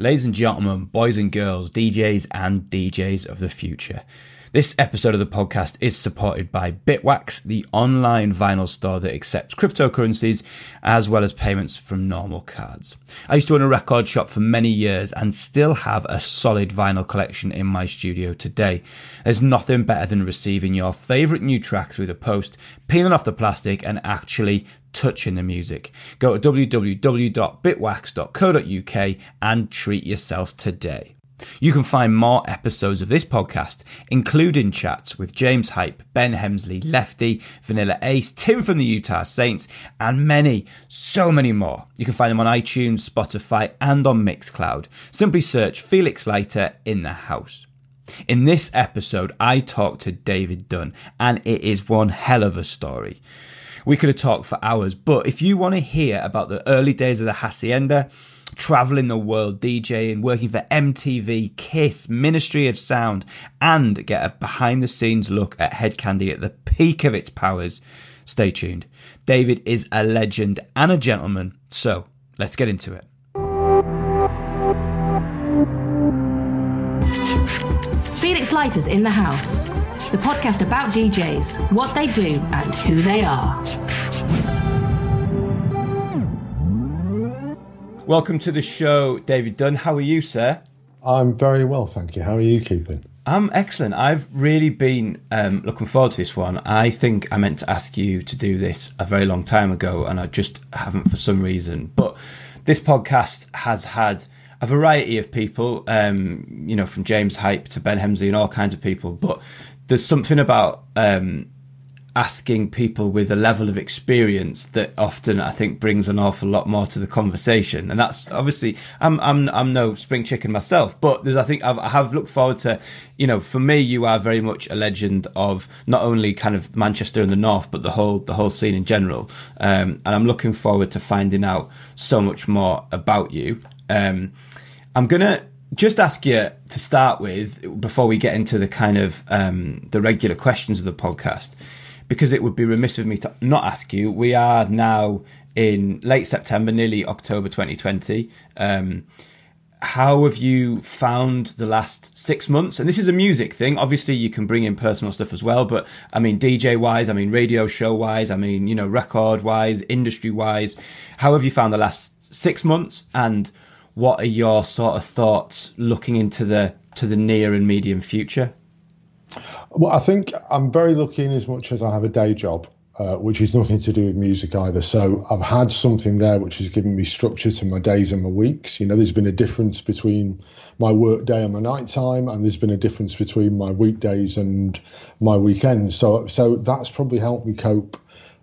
ladies and gentlemen, boys and girls, DJs and DJs of the future. This episode of the podcast is supported by Bitwax, the online vinyl store that accepts cryptocurrencies as well as payments from normal cards. I used to own a record shop for many years and still have a solid vinyl collection in my studio today. There's nothing better than receiving your favourite new track through the post, peeling off the plastic and actually touching the music. Go to www.bitwax.co.uk and treat yourself today. You can find more episodes of this podcast, including chats with James Hype, Ben Hemsley, Lefty, Vanilla Ace, Tim from the Utah Saints, and many, so many more. You can find them on iTunes, Spotify, and on Mixcloud. Simply search Felix Leiter in the house. In this episode, I talked to David Dunn, and it is one hell of a story. We could have talked for hours, but if you want to hear about the early days of the Hacienda, traveling the world, DJing, working for MTV, Kiss, Ministry of Sound, and get a behind the scenes look at Hed Kandi at the peak of its powers, stay tuned. David is a legend and a gentleman, so let's get into it. Felix Leiter's in the house, the podcast about DJs, what they do, and who they are. Welcome to the show, David Dunn. How are you, sir? I'm very well, thank you. How are you keeping? I'm excellent. I've really been um, looking forward to this one. I think I meant to ask you to do this a very long time ago, and I just haven't for some reason. But this podcast has had a variety of people, um, you know, from James Hype to Ben Hemsley and all kinds of people. But there's something about um, asking people with a level of experience that often I think brings an awful lot more to the conversation. And that's obviously I'm I'm I'm no spring chicken myself, but there's I think I've, I have looked forward to, you know, for me you are very much a legend of not only kind of Manchester and the North, but the whole the whole scene in general. Um, and I'm looking forward to finding out so much more about you. Um, I'm gonna just ask you to start with before we get into the kind of um, the regular questions of the podcast because it would be remiss of me to not ask you. We are now in late September, nearly October 2020. Um, how have you found the last six months? And this is a music thing. Obviously, you can bring in personal stuff as well. But I mean, DJ wise, I mean, radio show wise, I mean, you know, record wise, industry wise. How have you found the last six months? And what are your sort of thoughts looking into the to the near and medium future? Well, I think I'm very lucky in as much as I have a day job, uh, which is nothing to do with music either. So I've had something there which has given me structure to my days and my weeks. You know, there's been a difference between my work day and my night time, and there's been a difference between my weekdays and my weekends. So, so that's probably helped me cope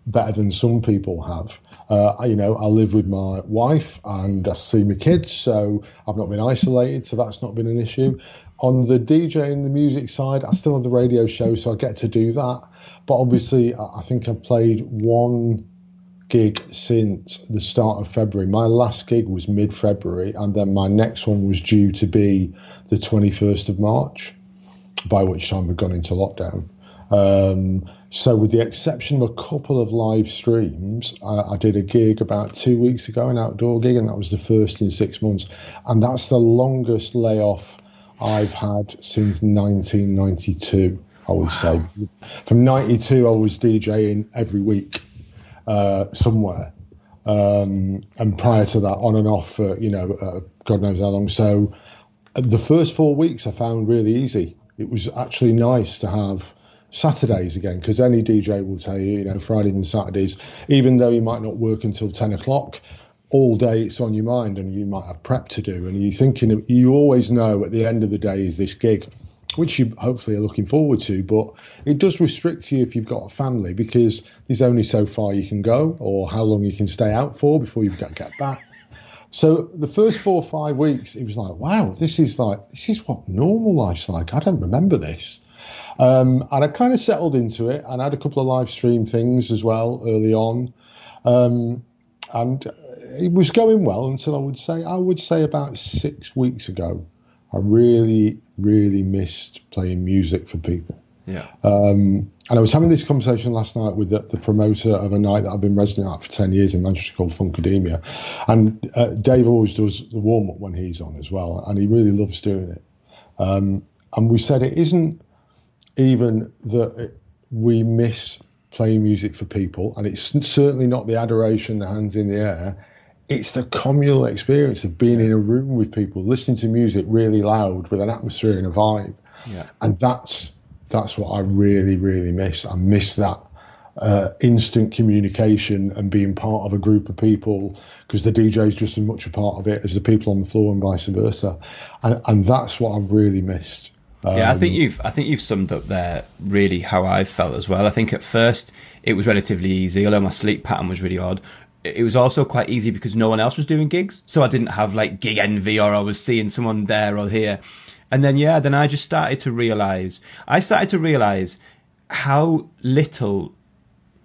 better than some people have. Uh, you know, I live with my wife and I see my kids, so I've not been isolated, so that's not been an issue. On the DJ and the music side, I still have the radio show, so I get to do that. But obviously, I think I've played one gig since the start of February. My last gig was mid February, and then my next one was due to be the 21st of March, by which time we've gone into lockdown. Um, so, with the exception of a couple of live streams, I, I, did a gig about two weeks ago, an outdoor gig, and that was the first in six months. And that's the longest layoff I've had since 1992, I would wow. say. From 92, I was DJing every week uh, somewhere. Um, and prior to that, on and off for, you know, uh, God knows how long. So uh, the first four weeks I found really easy. It was actually nice to have Saturdays again, because any DJ will tell you, you know, Fridays and Saturdays, even though you might not work until 10 o'clock, all day it's on your mind and you might have prep to do. And you're thinking you always know at the end of the day is this gig which you hopefully are looking forward to but it does restrict you if you've got a family because there's only so far you can go or how long you can stay out for before you've got to get back. So the first four or five weeks it was like wow this is like this is what normal life's like. I don't remember this um, and i kind of settled into it and I had a couple of live stream things as well early on um, and it was going well until I would say I would say about six weeks ago. I really, really missed playing music for people. Yeah. Um, and I was having this conversation last night with the, the, promoter of a night that I've been resident at for 10 years in Manchester called Funkademia. And uh, Dave always does the warm up when he's on as well. And he really loves doing it. Um, and we said it isn't even that we miss playing music for people. And it's certainly not the adoration, the hands in the air. It's the communal experience of being in a room with people, listening to music really loud with an atmosphere and a vibe. Yeah. And that's that's what I really, really miss. I miss that uh, instant communication and being part of a group of people because the DJ is just as much a part of it as the people on the floor and vice versa. And, and that's what I've really missed. Yeah, I think um, you've I think you've summed up there really how I felt as well. I think at first it was relatively easy, although my sleep pattern was really odd. It was also quite easy because no one else was doing gigs, so I didn't have like gig envy or I was seeing someone there or here. And then, yeah, then I just started to realize, I started to realize how little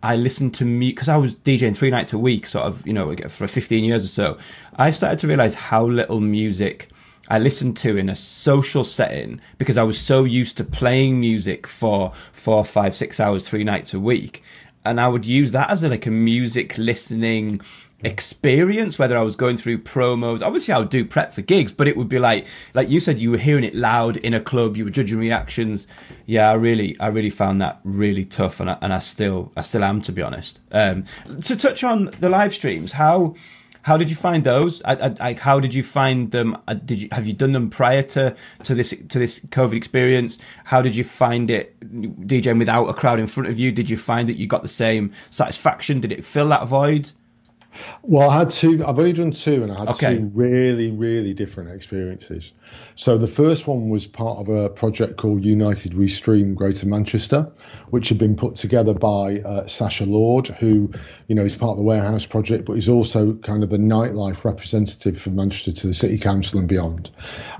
I listened to me because I was DJing three nights a week, sort of, you know, for 15 years or so. I started to realize how little music I listened to in a social setting because I was so used to playing music for four, five, six hours, three nights a week. And I would use that as a, like a music listening experience, whether I was going through promos. Obviously, I would do prep for gigs, but it would be like, like you said, you were hearing it loud in a club, you were judging reactions. Yeah, I really, I really found that really tough, and I, and I still, I still am, to be honest. Um, to touch on the live streams, how, how did you find those? I, how did you find them? Uh, did you have you done them prior to, to this to this COVID experience? How did you find it DJing without a crowd in front of you? Did you find that you got the same satisfaction? Did it fill that void? Well, I had two. I've only done two, and I had okay. two really, really different experiences. So the first one was part of a project called United We Stream Greater Manchester, which had been put together by uh, Sacha Lord, who, you know, is part of the Warehouse Project, but he's also kind of the nightlife representative for Manchester to the City Council and beyond.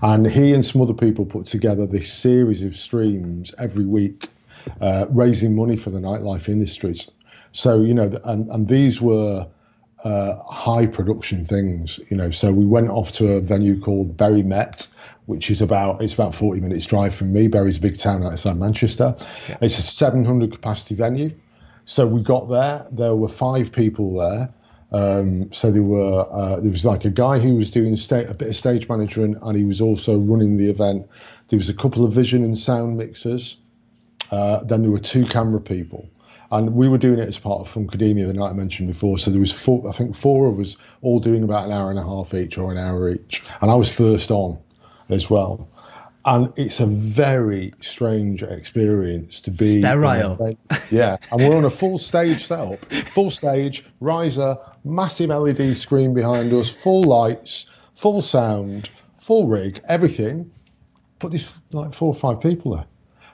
And he and some other people put together this series of streams every week, uh, raising money for the nightlife industries. So you know, and, and these were uh, high production things, you know. So we went off to a venue called Bury Met, which is about it's about 40 minutes drive from me. Bury's a big town outside Manchester. Yeah. It's a 700 capacity venue. So we got there. There were five people there. Um, so there were uh, there was like a guy who was doing sta- a bit of stage management, and he was also running the event. There was a couple of vision and sound mixers. Uh, then there were two camera people and we were doing it as part of Funkademia the night I mentioned before. So there was four, I think four of us all doing about an hour and a half each or an hour each, and I was first on as well. And it's a very strange experience to be sterile. Yeah, and we're on a full stage setup, full stage, riser, massive LED screen behind us, full lights, full sound, full rig, everything. But there's like four or five people there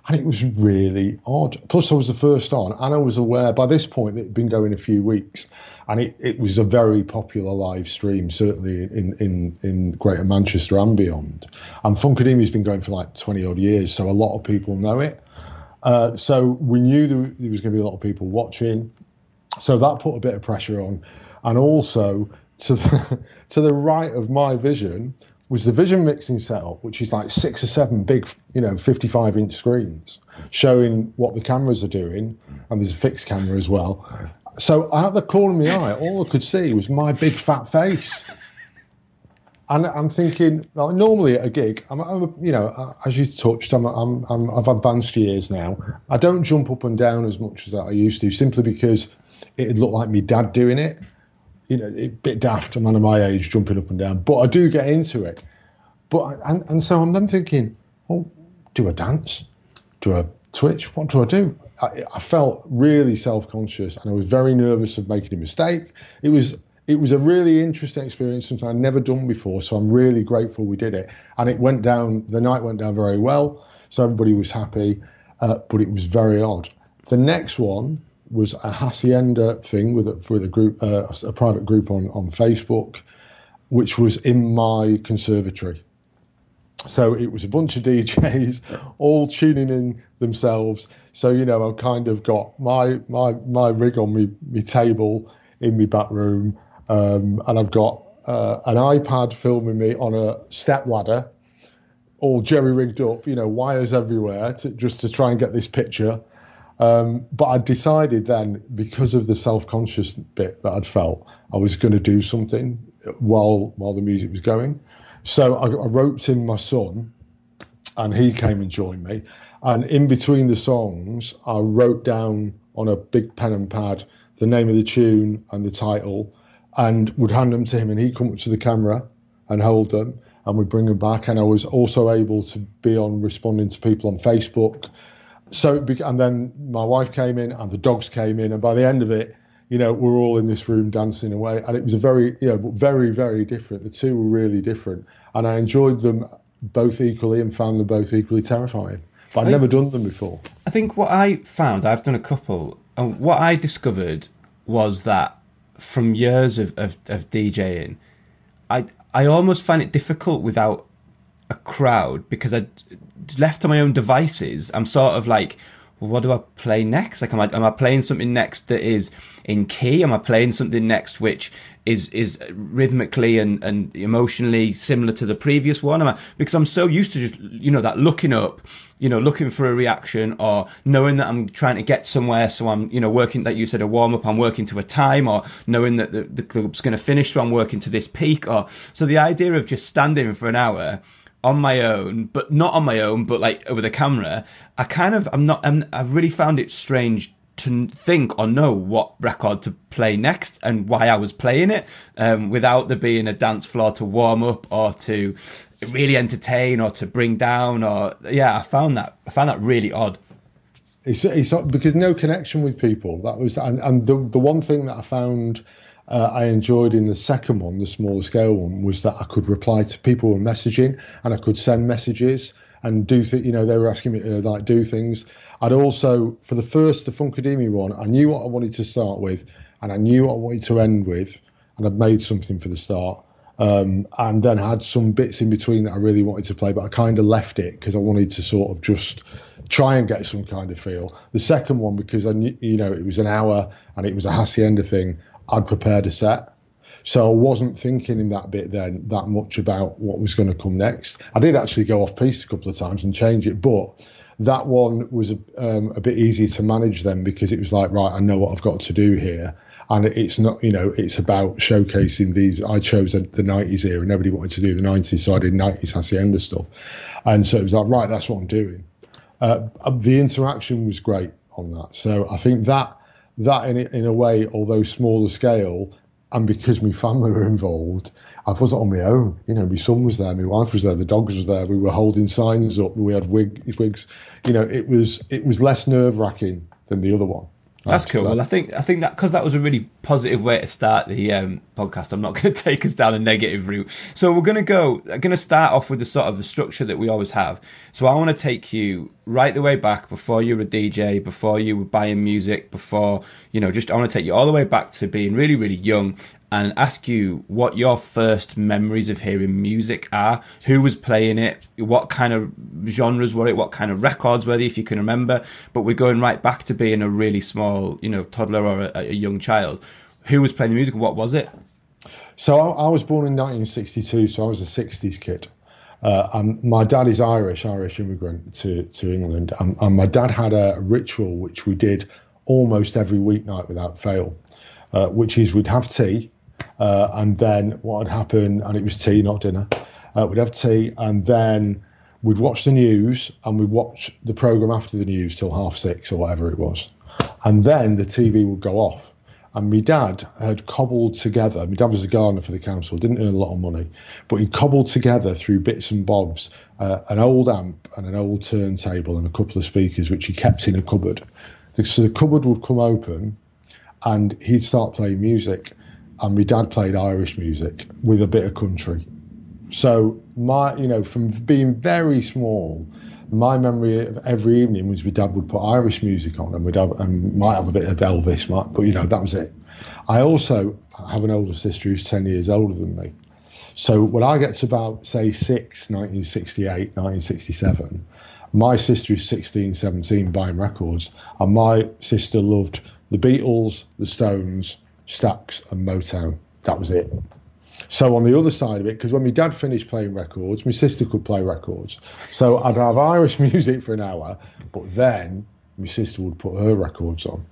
and it was really odd. Plus, I was the first on, and I was aware by this point that it'd been going a few weeks, and it, it was a very popular live stream, certainly in, in, in Greater Manchester and beyond. And Funkademia's been going for like 20 odd years, so a lot of people know it. Uh, so we knew there, there was going to be a lot of people watching, so that put a bit of pressure on, and also to the, to the right of my vision was the vision mixing setup, which is like six or seven big, you know, 55 inch screens showing what the cameras are doing. And there's a fixed camera as well. So out the corner of my eye, all I could see was my big fat face. And I'm thinking, like, normally at a gig, I'm, I'm you know, as you touched, I'm, I'm, I'm, I've advanced years now. I don't jump up and down as much as I used to, simply because it looked like me dad doing it you know, a bit daft, a man of my age jumping up and down, but I do get into it. But and, and so I'm then thinking, well, do I dance? Do I twitch? What do I do? I, I felt really self-conscious and I was very nervous of making a mistake. It was it was a really interesting experience, something I'd never done before. So I'm really grateful we did it. And it went down. The night went down very well, so everybody was happy. Uh, but it was very odd. The next one was a hacienda thing with a, with a group, uh, a private group on on Facebook, which was in my conservatory. So it was a bunch of DJs all tuning in themselves. So you know, I've kind of got my my my rig on me me table in my back room, um, and I've got uh, an iPad filming me on a step ladder all jerry rigged up, you know, wires everywhere, to, just to try and get this picture. Um, but I decided then, because of the self conscious bit that I'd felt, I was going to do something while while the music was going. So I, I roped in my son, and he came and joined me. And in between the songs, I wrote down on a big pen and pad the name of the tune and the title, and would hand them to him, and he'd come up to the camera and hold them, and we'd bring them back. And I was also able to be on responding to people on Facebook. So, and then my wife came in, and the dogs came in, and by the end of it, you know, we're all in this room dancing away, and it was a very, you know, very, very different. The two were really different, and I enjoyed them both equally and found them both equally terrifying. But I'd never done them before. I think what I found, I've done a couple, and what I discovered was that from years of, of, of DJing, I I almost find it difficult without a crowd because I left to my own devices. I'm sort of like, well, what do I play next? Like, am I am I playing something next that is in key? Am I playing something next which is is rhythmically and, and emotionally similar to the previous one? Am I, because I'm so used to just you know that looking up, you know, looking for a reaction or knowing that I'm trying to get somewhere. So I'm you know working that you said a warm up. I'm working to a time or knowing that the, the club's going to finish. So I'm working to this peak. Or so the idea of just standing for an hour on my own, but not on my own, but like with a camera. I kind of I'm not I'm, I've really found it strange to think or know what record to play next and why I was playing it um, without there being a dance floor to warm up or to really entertain or to bring down or yeah I found that I found that really odd. It's, it's because no connection with people. That was and, and the the one thing that I found uh, I enjoyed in the second one, the smaller scale one, was that I could reply to people were messaging and I could send messages and do th- you know they were asking me to like do things. I'd also for the first the Funkademia one i knew what i wanted to start with and i knew what i wanted to end with and i'd made something for the start. Um, and then had some bits in between that i really wanted to play but i kind of left it because i wanted to sort of just try and get some kind of feel. The second one because i knew you know it was an hour and it was a hacienda thing i'd prepared a set so I wasn't thinking in that bit then that much about what was going to come next. I did actually go off piece a couple of times and change it, but that one was a, um, a bit easier to manage then because it was like, right, I know what I've got to do here. And it's not, you know, it's about showcasing these. I chose the, the 90s era. Nobody wanted to do the 90s, so I did 90s Hacienda stuff. And so it was like, right, that's what I'm doing. Uh, the interaction was great on that. So I think that that in in a way, although smaller scale, and because my family were involved, I wasn't on my own. You know, my son was there, my wife was there, the dogs were there. We were holding signs up. We had wig, wigs. You know, it was it was less nerve wracking than the other one. That's cool. Well, I think I think that because that was a really positive way to start the um, podcast. I'm not going to take us down a negative route. So we're going to go. Going to start off with the sort of the structure that we always have. So I want to take you right the way back before you were a DJ, before you were buying music, before you know. Just I want to take you all the way back to being really really young and ask you what your first memories of hearing music are. Who was playing it? What kind of genres were it? What kind of records were they, if you can remember? But we're going right back to being a really small, you know, toddler or a, a young child. Who was playing the music? What was it? So I, I was born in 1962, so I was a 60s kid. Uh, and my dad is Irish, Irish immigrant to, to England. And, and my dad had a ritual which we did almost every weeknight without fail, uh, which is we'd have tea uh, and then what would happen, and it was tea, not dinner. Uh, we'd have tea, and then we'd watch the news, and we'd watch the program after the news till half six or whatever it was, and then the TV would go off. And my dad had cobbled together. My dad was a gardener for the council, didn't earn a lot of money, but he cobbled together through bits and bobs uh, an old amp and an old turntable and a couple of speakers, which he kept in a cupboard. So the cupboard would come open, and he'd start playing music and my dad played Irish music with a bit of country. So my, you know, from being very small, my memory of every evening was my dad would put Irish music on, and we'd have, and might have a bit of Elvis, might, but you know that was it. I also have an older sister who's ten years older than me. So when I get to about say six, 1968, 1967, my sister is 16, 17 buying records, and my sister loved the Beatles, the Stones, Stax and Motown. That was it. So on the other side of it, because when my dad finished playing records, my sister could play records. So I'd have Irish music for an hour, but then my sister would put her records on.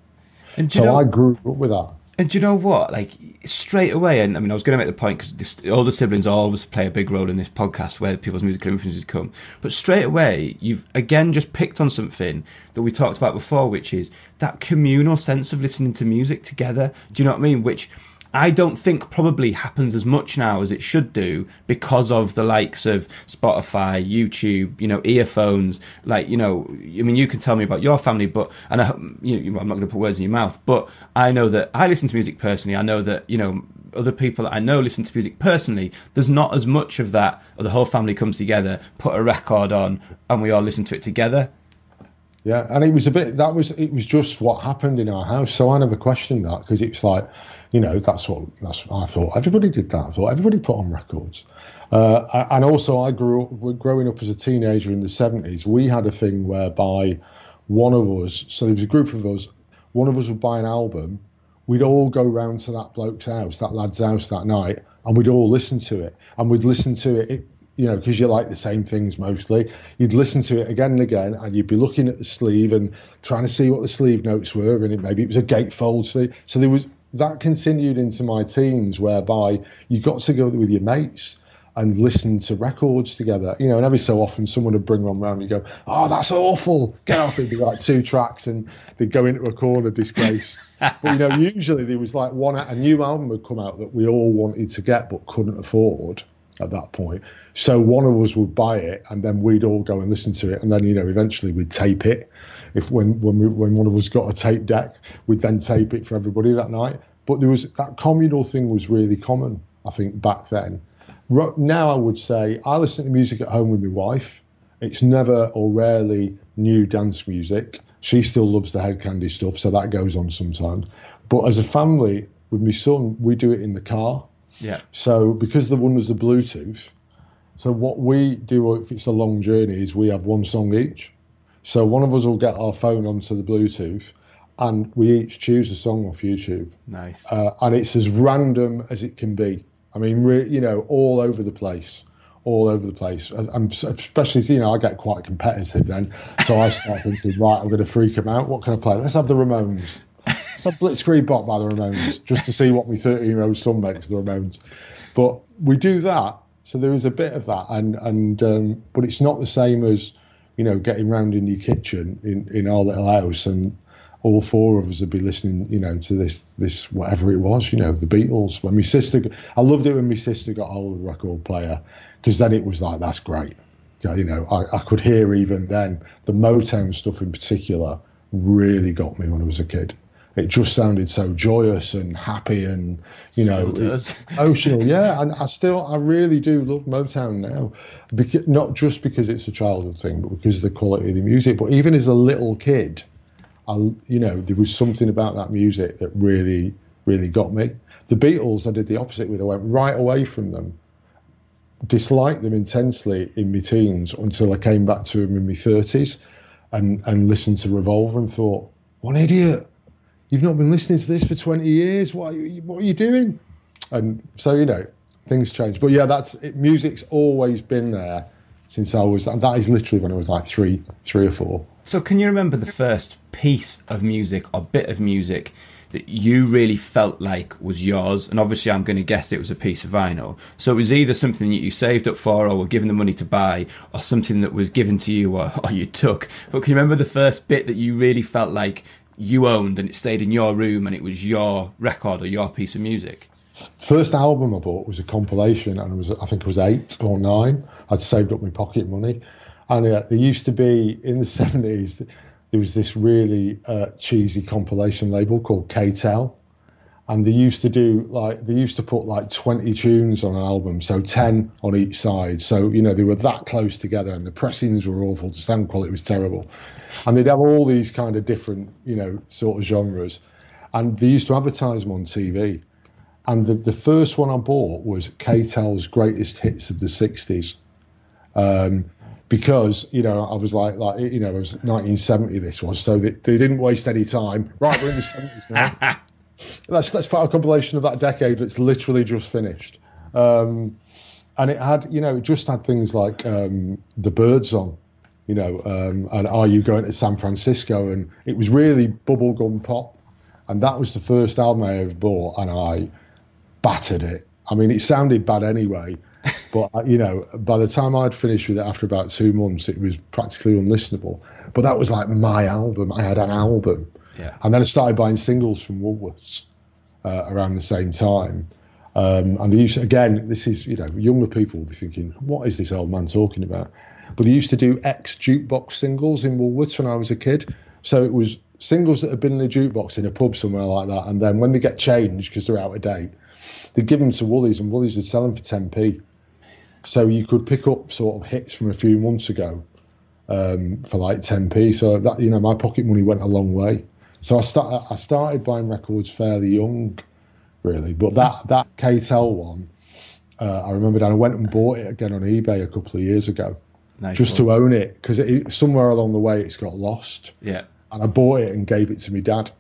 And do you So know, I grew up with that. And do you know what? Like straight away, and I mean, I was going to make the point because all the older siblings always play a big role in this podcast where people's musical influences come. But straight away, you've again just picked on something that we talked about before, which is that communal sense of listening to music together. Do you know what I mean? Which I don't think probably happens as much now as it should do because of the likes of Spotify, YouTube, you know, earphones. Like, you know, I mean, you can tell me about your family, but, and I, you know, I'm not going to put words in your mouth, but I know that I listen to music personally. I know that, you know, other people that I know listen to music personally. There's not as much of that, or the whole family comes together, put a record on, and we all listen to it together. Yeah, and it was a bit that was it was just what happened in our house. So I never questioned that because it's like, you know, that's what that's what I thought. Everybody did that. I thought everybody put on records. Uh, and also, I grew up growing up as a teenager in the seventies. We had a thing whereby one of us, so there was a group of us, one of us would buy an album. We'd all go round to that bloke's house, that lad's house that night, and we'd all listen to it. And we'd listen to it, you know, because you like the same things mostly. You'd listen to it again and again, and you'd be looking at the sleeve and trying to see what the sleeve notes were, and it, maybe it was a gatefold sleeve. So there was that continued into my teens, whereby you got to go with your mates and listen to records together. You know, and every so often someone would bring one round and you go, "Oh, that's awful! Get off!" It'd be like two tracks, and they'd go into a corner, disgrace. but you know, usually there was like one a new album would come out that we all wanted to get but couldn't afford at that point. So one of us would buy it, and then we'd all go and listen to it, and then you know eventually we'd tape it. If when when we, when one of us got a tape deck, we'd then tape it for everybody that night. But there was that communal thing was really common, I think, back then. Now I would say I listen to music at home with my wife. It's never or rarely new dance music. She still loves the Hed Kandi stuff, so that goes on sometimes. But as a family, with my son, we do it in the car. Yeah. So because the one was the Bluetooth, so what we do if it's a long journey is we have one song each. So one of us will get our phone onto the Bluetooth, and we each choose a song off YouTube, Nice. uh, and it's as random as it can be. I mean, re- you know, all over the place, all over the place. I- I'm especially, you know, I get quite competitive then, so I start thinking, right, I'm going to freak them out. What can I play? Let's have the Ramones. Let's have Blitzkrieg Bop by the Ramones, just to see what my 13 year old son makes of the Ramones. But we do that, so there is a bit of that, and and um, but it's not the same as you know getting round in your kitchen in in our little house and all four of us would be listening, you know, to this this whatever it was, you know, the Beatles. When my sister, I loved it when my sister got hold of the record player because then it was like that's great. You know, I, I could hear even then the Motown stuff in particular really got me when I was a kid. It just sounded so joyous and happy and you know emotional. Yeah, and I still I really do love Motown now, because, not just because it's a childhood thing, but because of the quality of the music. But even as a little kid, I you know there was something about that music that really really got me. The Beatles, I did the opposite with. I went right away from them, disliked them intensely in my teens until I came back to them in my thirties, and and listened to Revolver and thought, what an idiot! You've not been listening to this for twenty years. What are you, what are you doing? And so you know things change. But yeah, that's it, music's always been there since I was. And that is literally when I was like three, three or four. So, can you remember the first piece of music or bit of music that you really felt like was yours? And obviously, I'm going to guess it was a piece of vinyl. So, it was either something that you saved up for or were given the money to buy, or something that was given to you or, or you took. But can you remember the first bit that you really felt like you owned and it stayed in your room and it was your record or your piece of music? First album I bought was a compilation, and it was I think it was eight or nine. I'd saved up my pocket money, and uh, there used to be in the seventies. There was this really uh, cheesy compilation label called K-tel, and they used to do like they used to put like 20 tunes on an album so 10 on each side so you know they were that close together and the pressings were awful the sound quality was terrible and they'd have all these kind of different you know sort of genres. And they used to advertise them on tv and the, the first one i bought was K-tel's greatest hits of the 60s um, because you know I was like like you know it was 1970 this was so they, they didn't waste any time. Right we're in the 70s now. Let's let's put a compilation of that decade that's literally just finished. Um, and it had, you know, it just had things like um, the Byrds on, you know, um, and Are You Going to San Francisco? And it was really bubblegum pop. And that was the first album I ever bought, and I battered it. I mean, it sounded bad anyway, but uh, you know, by the time I'd finished with it after about two months, it was practically unlistenable. But that was like my album. I had an album, Yeah. and then I started buying singles from Woolworths uh, around the same time. Um, and they used again, this is you know, younger people will be thinking, what is this old man talking about? But they used to do ex jukebox singles in Woolworths when I was a kid. So it was singles that had been in a jukebox in a pub somewhere like that, and then when they get changed because they're out of date, they give them to Woolies, and Woolies would sell them for 10p. So you could pick up sort of hits from a few months ago um, for like 10p. So that you know, my pocket money went a long way. So I start, I started buying records fairly young, really. But that that K-tel one, uh, I remember that I went and bought it again on eBay a couple of years ago, Nice just one. to own it because it, somewhere along the way it's got lost, Yeah. and I bought it and gave it to my dad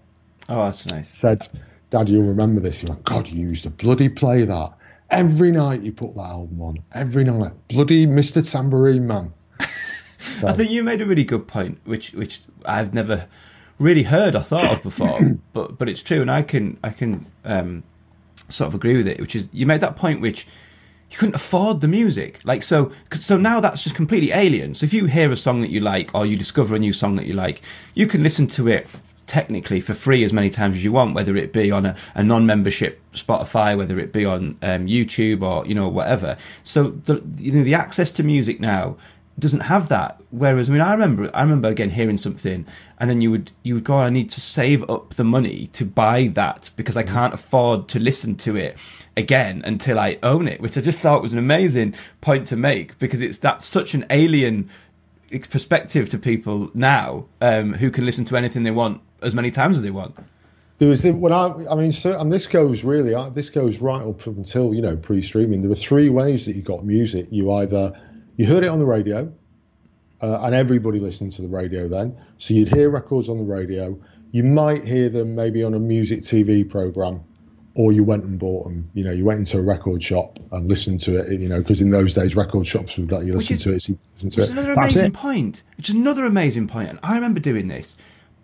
Oh, that's nice. said, Dad, you'll remember this. He went, God, you used to bloody play that. Every night you put that album on. Every night. Bloody Mr. Tambourine Man. I think you made a really good point, which which I've never really heard or thought of before, but but it's true, and I can I can um, sort of agree with it. Which is you made that point, which you couldn't afford the music, like so, So now that's just completely alien. So if you hear a song that you like, or you discover a new song that you like, you can listen to it technically for free as many times as you want, whether it be on a, a non-membership Spotify, whether it be on um, YouTube or you know whatever. So the you know the access to music now doesn't have that. Whereas I mean I remember I remember again hearing something and then you would you would go I need to save up the money to buy that because I can't afford to listen to it again until I own it, which I just thought was an amazing point to make because it's that's such an alien perspective to people now um, who can listen to anything they want as many times as they want. There was when I, I mean, so, and this goes really, uh, this goes right up until you know pre-streaming. There were three ways that you got music. You either you heard it on the radio, uh, and everybody listened to the radio then. So you'd hear records on the radio. You might hear them maybe on a music TV program, or you went and bought them. You know, you went into a record shop and listened to it. You know, because in those days record shops would let you listen is- to it. So you listen to Which is it. another That's amazing it. point. Which is another amazing point. And I remember doing this,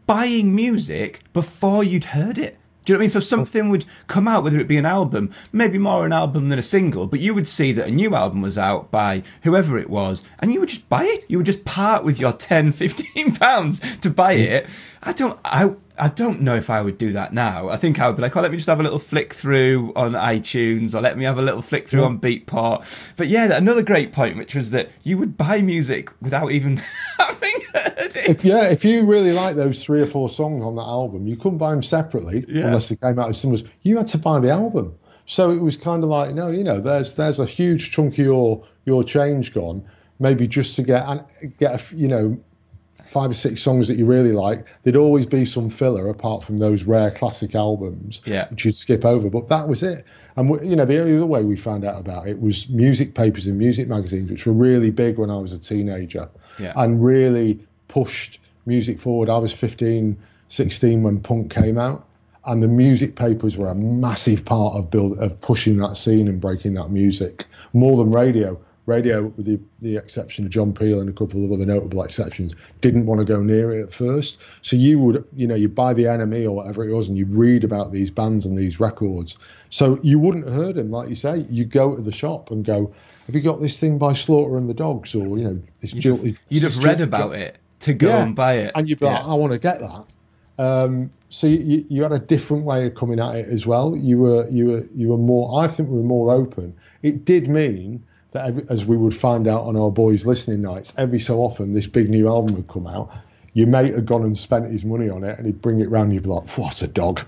buying music before you'd heard it. Do you know what I mean? So something would come out, whether it be an album, maybe more an album than a single, but you would see that a new album was out by whoever it was, and you would just buy it. You would just part with your 10, 15 pounds to buy it. I don't, I, I don't know if I would do that now. I think I would be like, oh, let me just have a little flick through on iTunes, or let me have a little flick through on Beatport. But yeah, another great point, which was that you would buy music without even having heard it. If, yeah, if you really like those three or four songs on that album, you couldn't buy them separately Yeah. unless they came out as singles. You had to buy the album. So it was kind of like, no, you know, there's there's a huge chunk of your your change gone, maybe just to get and get a, you know five or six songs that you really like. There'd always be some filler apart from those rare classic albums, Yeah. which you'd skip over. But that was it. And we- you know, the only other way we found out about it was music papers and music magazines, which were really big when I was a teenager, Yeah. and really pushed music forward. I was 15, 16 when punk came out. And the music papers were a massive part of build of pushing that scene and breaking that music more than radio. Radio, with the, the exception of John Peel and a couple of other notable exceptions, didn't want to go near it at first. So you would, you know, you buy the NME or whatever it was, and you read about these bands and these records. So you wouldn't have heard them, like you say. You go to the shop and go, "Have you got this thing by Slaughter and the Dogs?" Or you know, this jilted. You'd have read about it to go Yeah. and buy it. and you'd be like, I want to get that. Um, so you, you had a different way of coming at it as well. You were you were you were more. I think we were more open. It did mean that as we would find out on our boys listening nights, every so often this big new album would come out. Your mate had gone and spent his money on it, and he'd bring it round. You'd be like, "What a dog!"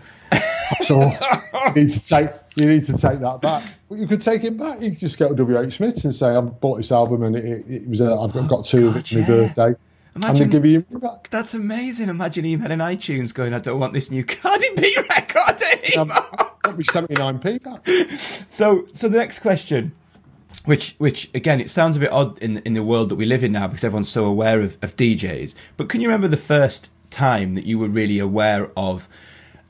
so you need to take you need to take that back. But you could take it back. You could just go to WH Smith and say, "I bought this album, and it, it, was a, I've got, got two of it for my birthday." and Imagine- they give you back. That's amazing. Imagine emailing iTunes going, I don't want this new Cardi B record anymore. Um, got me 79p back. So, so the next question, which, which again, it sounds a bit odd in in the world that we live in now because everyone's so aware of, of DJs. But can you remember the first time that you were really aware of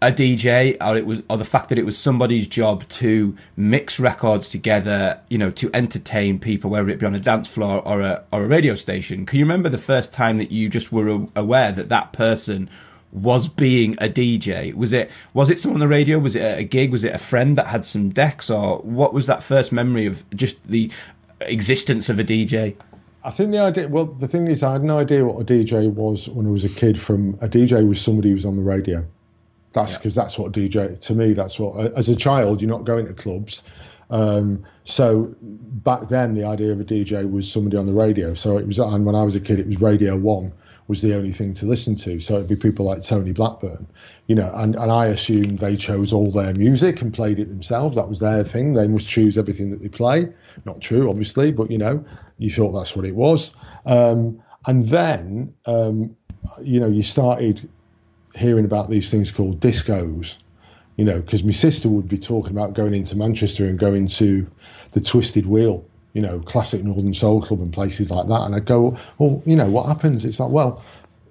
a DJ or it was or the fact that it was somebody's job to mix records together, you know, to entertain people, whether it be on a dance floor or a or a radio station. Can you remember the first time that you just were aware that that person was being a DJ? Was it was it someone on the radio? Was it a gig? Was it a friend that had some decks, or what was that first memory of just the existence of a DJ? I think the idea. Well, the thing is, I had no idea what a DJ was when I was a kid. From a DJ was somebody who was on the radio. That's because yeah. that's what DJ to me. That's what as a child you're not going to clubs. Um, so back then the idea of a DJ was somebody on the radio. So it was, and when I was a kid, it was Radio One was the only thing to listen to. So it'd be people like Tony Blackburn, you know, and, and I assumed they chose all their music and played it themselves. That was their thing. They must choose everything that they play. Not true, obviously, but you know, you thought that's what it was. Um, and then, um, you know, you started hearing about these things called discos, you know, because my sister would be talking about going into Manchester and going to the Twisted Wheel, you know, classic Northern Soul Club and places like that. And I'd go, well, you know, what happens? It's like, well,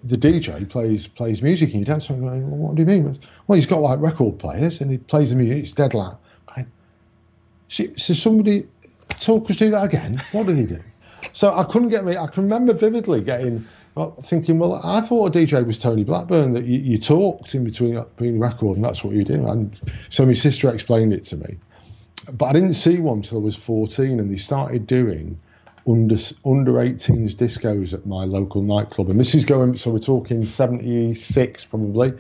the DJ plays plays music and you dance. I'm going, well, what do you mean? Well, he's got like record players and he plays the music. It's dead loud. Okay. So, so somebody talk us through that again. What did he do? So I couldn't get me. I can remember vividly getting well, thinking, well, I thought a DJ was Tony Blackburn that you, you talked in between between the record and that's what you do. And so my sister explained it to me, but I didn't see one until I was 14, and they started doing under under 18s discos at my local nightclub. And this is going, so we're talking 76 probably.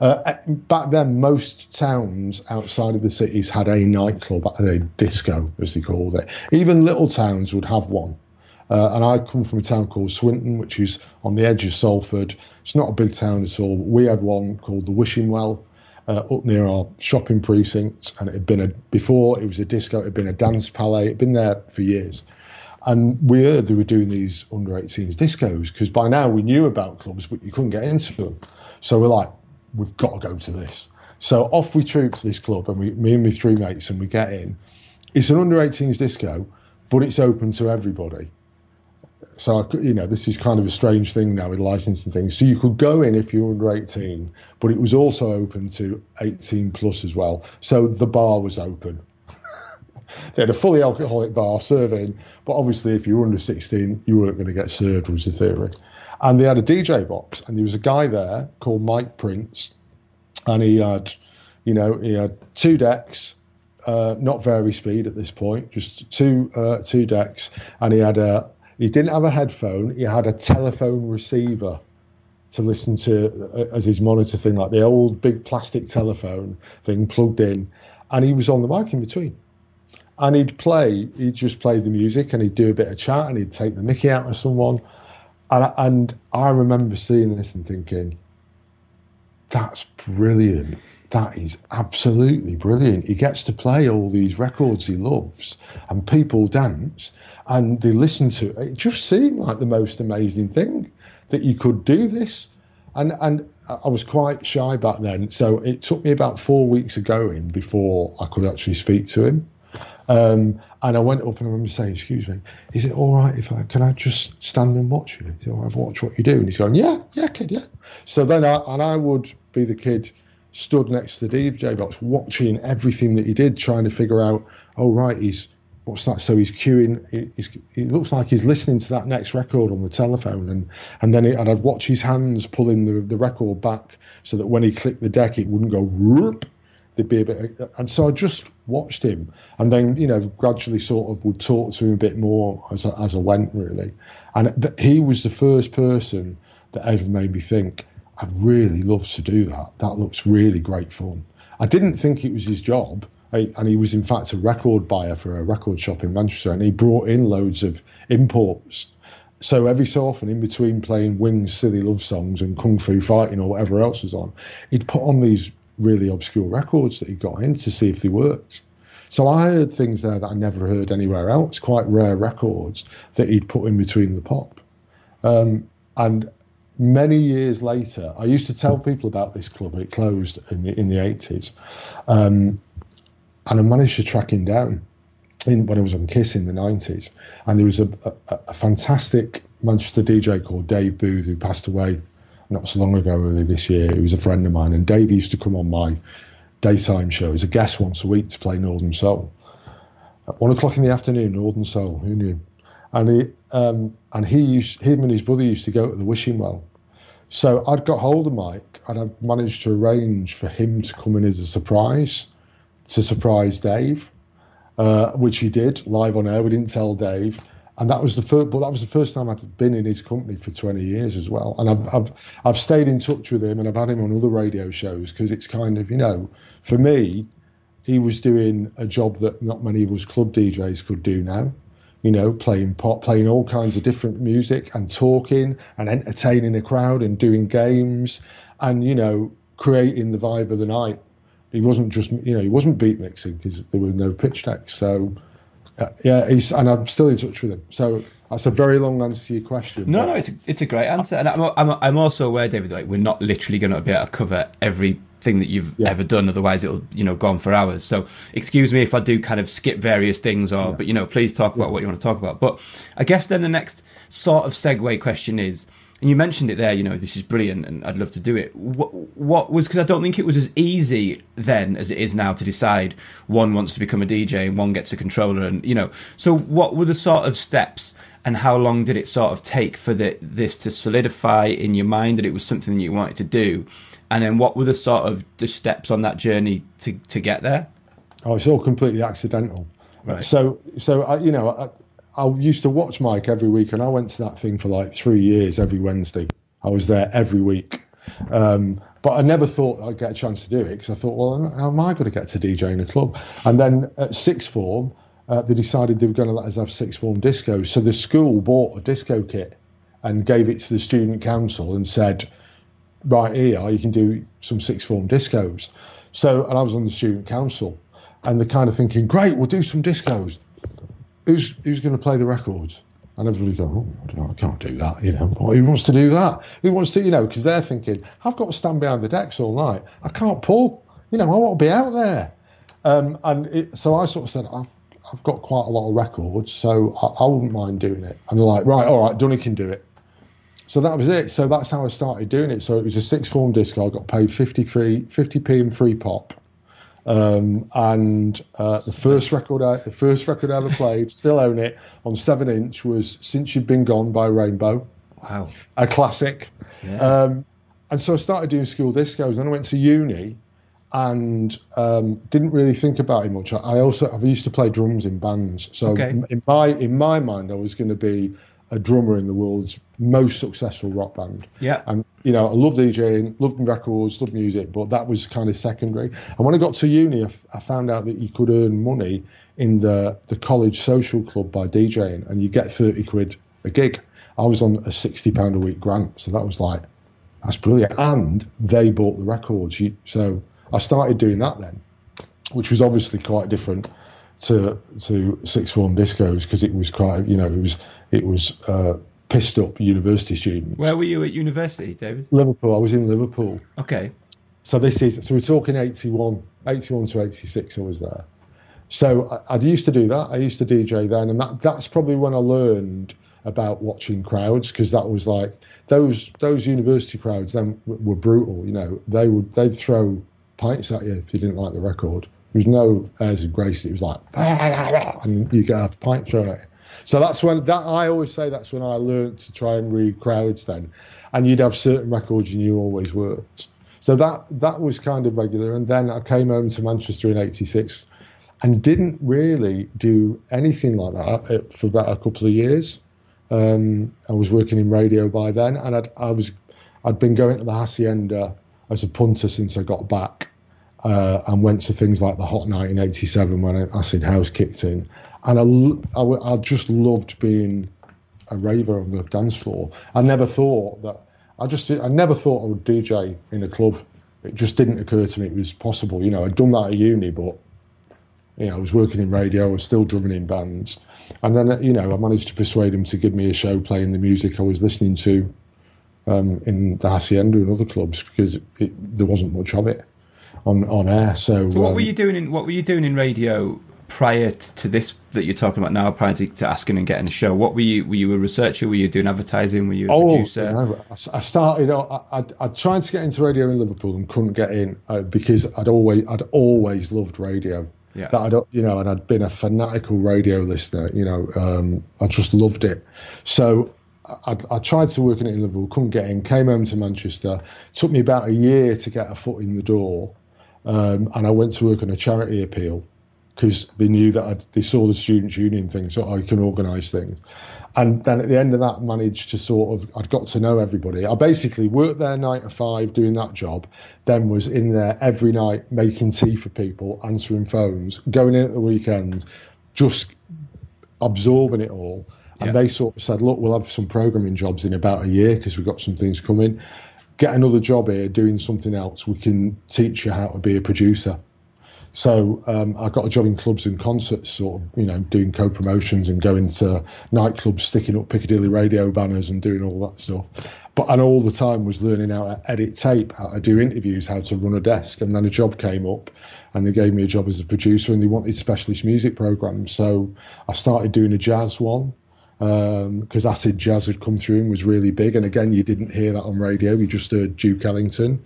Uh, back then, most towns outside of the cities had a nightclub, a disco, as they called it. Even little towns would have one. Uh, and I come from a town called Swinton, which is on the edge of Salford. It's not a big town at all. We had one called the Wishing Well uh, up near our shopping precincts, and it had been a before it was a disco. It had been a dance palais. It had been there for years. And we heard they were doing these under 18s discos because by now we knew about clubs, but you couldn't get into them. So we're like, we've got to go to this. So off we troop to this club, and we, me and my three mates, and we get in. It's an under 18s disco, but it's open to everybody so I, you know this is kind of a strange thing now with licensing things. So you could go in if you're under 18, but it was also open to 18 plus as well. So the bar was open. they had a fully alcoholic bar serving, but obviously if you were under 16, you weren't going to get served. Was the theory. And they had a DJ box, and there was a guy there called Mike Prince, and he had, you know, he had two decks. Uh, not vari-speed at this point, just two uh, two decks, and he had a he didn't have a headphone. He had a telephone receiver to listen to uh, as his monitor thing, like the old big plastic telephone thing plugged in. And he was on the mic in between. And he'd play, he'd just play the music and he'd do a bit of chat and he'd take the mickey out of someone. And, and I remember seeing this and thinking, that's brilliant. That is absolutely brilliant. He gets to play all these records he loves and people dance and they listened to it. It just seemed like the most amazing thing that you could do this. And and I was quite shy back then, so it took me about four weeks of going before I could actually speak to him. Um, and I went up and I remember saying, "Excuse me, is it all right if I can I just stand and watch you? Is it all right if I watch what you do?" And he's going, "Yeah, yeah, kid, yeah." So then I and I would be the kid stood next to the DJ box, watching everything that he did, trying to figure out, "Oh right, he's what's that? So he's cueing. He's, he looks like he's listening to that next record on the telephone, and and then and I'd watch his hands pulling the the record back so that when he clicked the deck, it wouldn't go whoop. There'd be a bit, and so I just watched him, and then you know gradually sort of would talk to him a bit more as I, as I went really, and th- he was the first person that ever made me think I'd really love to do that. That looks really great fun. I didn't think it was his job and he was in fact a record buyer for a record shop in Manchester, and he brought in loads of imports. So every so often, in between playing Wings silly love songs and Kung Fu Fighting or whatever else was on, he'd put on these really obscure records that he got in to see if they worked. So I heard things there that I never heard anywhere else, quite rare records that he'd put in between the pop. Um, and many years later, I used to tell people about this club. It closed in the in the eighties, um, and I managed to track him down in, when I was on Kiss in the 90s. And there was a, a, a fantastic Manchester DJ called Dave Booth who passed away not so long ago, early this year. He was a friend of mine, and Dave used to come on my daytime show as a guest once a week to play Northern Soul. At one o'clock in the afternoon, Northern Soul, who knew? And he um, and he used him and his brother used to go to the wishing well. So I'd got hold of Mike and I managed to arrange for him to come in as a surprise to surprise Dave, uh, which he did live on air. We didn't tell Dave, and that was the first. But that was the first time I'd been in his company for 20 years as well. And I've I've I've stayed in touch with him, and I've had him on other radio shows because it's kind of you know, for me, he was doing a job that not many of us club DJs could do now. You know, playing pop, playing all kinds of different music, and talking and entertaining a crowd, and doing games, and you know, creating the vibe of the night he wasn't just you know he wasn't beat mixing because there were no pitch decks. So uh, yeah, he's and I'm still in touch with him. So that's a very long answer to your question. No, no, it's a, it's a great answer, and I'm, I'm I'm also aware, David, like we're not literally going to be able to cover everything that you've yeah. ever done. Otherwise, it'll you know go on for hours. So excuse me if I do kind of skip various things, or yeah. but you know please talk about what you want to talk about. But I guess then the next sort of segue question is and you mentioned it there. You know, this is brilliant, and I'd love to do it. What, what was because I don't think it was as easy then as it is now to decide one wants to become a DJ and one gets a controller, and you know. So, what were the sort of steps, and how long did it sort of take for the, this to solidify in your mind that it was something that you wanted to do, and then what were the sort of the steps on that journey to to get there? Oh, it's all completely accidental. Right. So, so I, you know, uh, I, used to watch Mike every week, and I went to that thing for like three years every Wednesday. I was there every week. Um, but I never thought I'd get a chance to do it because I thought, well, how am I going to get to DJ in a club? And then at sixth form, uh, they decided they were going to let us have sixth form discos. So the school bought a disco kit and gave it to the student council and said, right here, you can do some sixth form discos. So, and I was on the student council, and they're kind of thinking, great, we'll do some discos who's who's going to play the records? And everybody's going, oh, I, can't do that. You know, who wants to do that? Who wants to, you know, because they're thinking, I've got to stand behind the decks all night. I can't pull. You know, I want to be out there. Um, and it, so I sort of said, I've, I've got quite a lot of records, so I, I wouldn't mind doing it. And they're like, right, all right, Dunny can do it. So that was it. So that's how I started doing it. So it was a six form disco. I got paid 53, 50p and free pop. Um, and uh, the first record, I, the first record I ever played, still own it on seven inch, was "Since You've Been Gone" by Rainbow. Wow, a classic. Yeah. Um, and so I started doing school discos. Then I went to uni, and um, didn't really think about it much. I also I used to play drums in bands, so okay. in my in my mind, I was going to be a drummer in the world's most successful rock band. Yeah. And you know, I love DJing, loved records, loved music, but that was kind of secondary. And when I got to uni, I, found out that you could earn money in the the college social club by DJing, and you get thirty quid a gig. I was on a sixty pound a week grant, so that was like that's brilliant. And they bought the records, so I started doing that then, which was obviously quite different to to sixth form discos because it was quite you know it was it was uh, pissed up university students. Where were you at university, David? Liverpool. I was in Liverpool. Okay. So this is so we're talking 81, 81 to 86. I was there. So I, I used to do that. I used to DJ then, and that that's probably when I learned about watching crowds because that was like those those university crowds then were brutal. You know, they would they'd throw pints at you if you didn't like the record. There was no airs of grace. It was like, and you get a pint thrown at you. So that's when that I always say that's when I learned to try and read crowds then, and you'd have certain records you knew always worked. So that that was kind of regular, and then I came home to Manchester in '86, and didn't really do anything like that uh, for about a couple of years. Um, I was working in radio by then, and I'd, I was I'd been going to the Hacienda as a punter since I got back, uh, and went to things like the Hot Night in '87 when Acid House kicked in, and I, I, I just loved being a raver on the dance floor. I never thought that I just I never thought I would DJ in a club. It just didn't occur to me it was possible. You know, I'd done that at uni, but you know, I was working in radio, I was still drumming in bands, and then you know, I managed to persuade him to give me a show playing the music I was listening to um, in the Hacienda and other clubs because it, it, there wasn't much of it on on air. So, so what um, were you doing in what were you doing in radio prior to this that you're talking about now, prior to, to, asking and getting a show, what were you? Were you a researcher? Were you doing advertising? Were you a oh, producer? You know, I started. I, I, I tried to get into radio in Liverpool and couldn't get in uh, because I'd always I'd always loved radio. Yeah. That I'd you know, and I'd been a fanatical radio listener. You know, um, I just loved it. So I, I, tried to work in it in Liverpool, couldn't get in. Came home to Manchester. Took me about a year to get a foot in the door, um, and I went to work on a charity appeal because they knew that I'd, they saw the students' union thing, so I can organise things. And then at the end of that, managed to sort of I'd got to know everybody. I basically worked there nine to five doing that job, then was in there every night making tea for people, answering phones, going in at the weekend, just absorbing it all. And yeah. they sort of said, look, we'll have some programming jobs in about a year because we've got some things coming. Get another job here doing something else. We can teach you how to be a producer. So um, I got a job in clubs and concerts, sort of, you know, doing co-promotions and going to nightclubs, sticking up Piccadilly radio banners and doing all that stuff. But and all the time was learning how to edit tape, how to do interviews, how to run a desk. And then a job came up, and they gave me a job as a producer, and they wanted specialist music programs. So I started doing a jazz one because um, acid jazz had come through and was really big. And again, you didn't hear that on radio; you just heard Duke Ellington.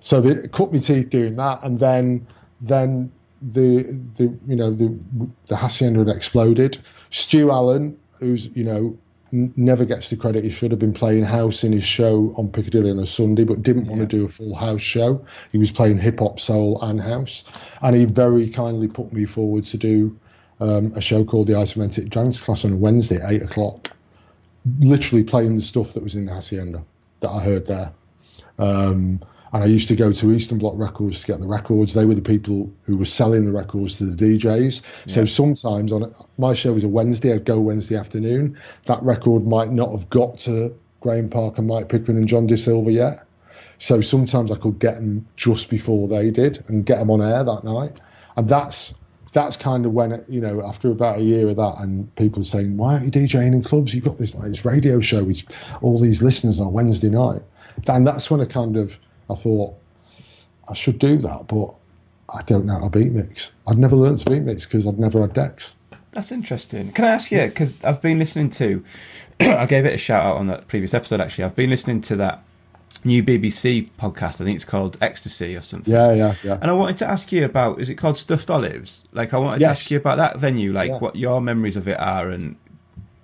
So they cut me teeth doing that, and then then the the you know the the hacienda had exploded. Stu Allan, who's you know n- never gets the credit he should have been playing house in his show on Piccadilly on a Sunday, but didn't want yeah. to do a full house show. He was playing hip hop, soul, and house, and he very kindly put me forward to do um, a show called the Isomantic Dance Class on a Wednesday at eight o'clock, literally playing the stuff that was in the hacienda that I heard there. Um, and I used to go to Eastern Bloc Records to get the records. They were the people who were selling the records to the DJs. Yeah. So sometimes on my show was a Wednesday, I'd go Wednesday afternoon. That record might not have got to Graeme Park, Mike Pickering, and Jon DaSilva yet. So sometimes I could get them just before they did and get them on air that night. And that's that's kind of when it, you know after about a year of that and people saying why aren't you DJing in clubs you've got this like this radio show with all these listeners on a Wednesday night and that's when I kind of I thought I should do that, but I don't know how to beat mix. I'd never learned to beat mix because I'd never had decks. That's interesting. Can I ask you? Because I've been listening to, I gave it a shout out on that previous episode. Actually, I've been listening to that new BBC podcast. I think it's called Ecstasy or something. Yeah, yeah, yeah. And I wanted to ask you about. Is it called Stuffed Olives? Like, I wanted yes. to ask you about that venue. Like, yeah. what your memories of it are, and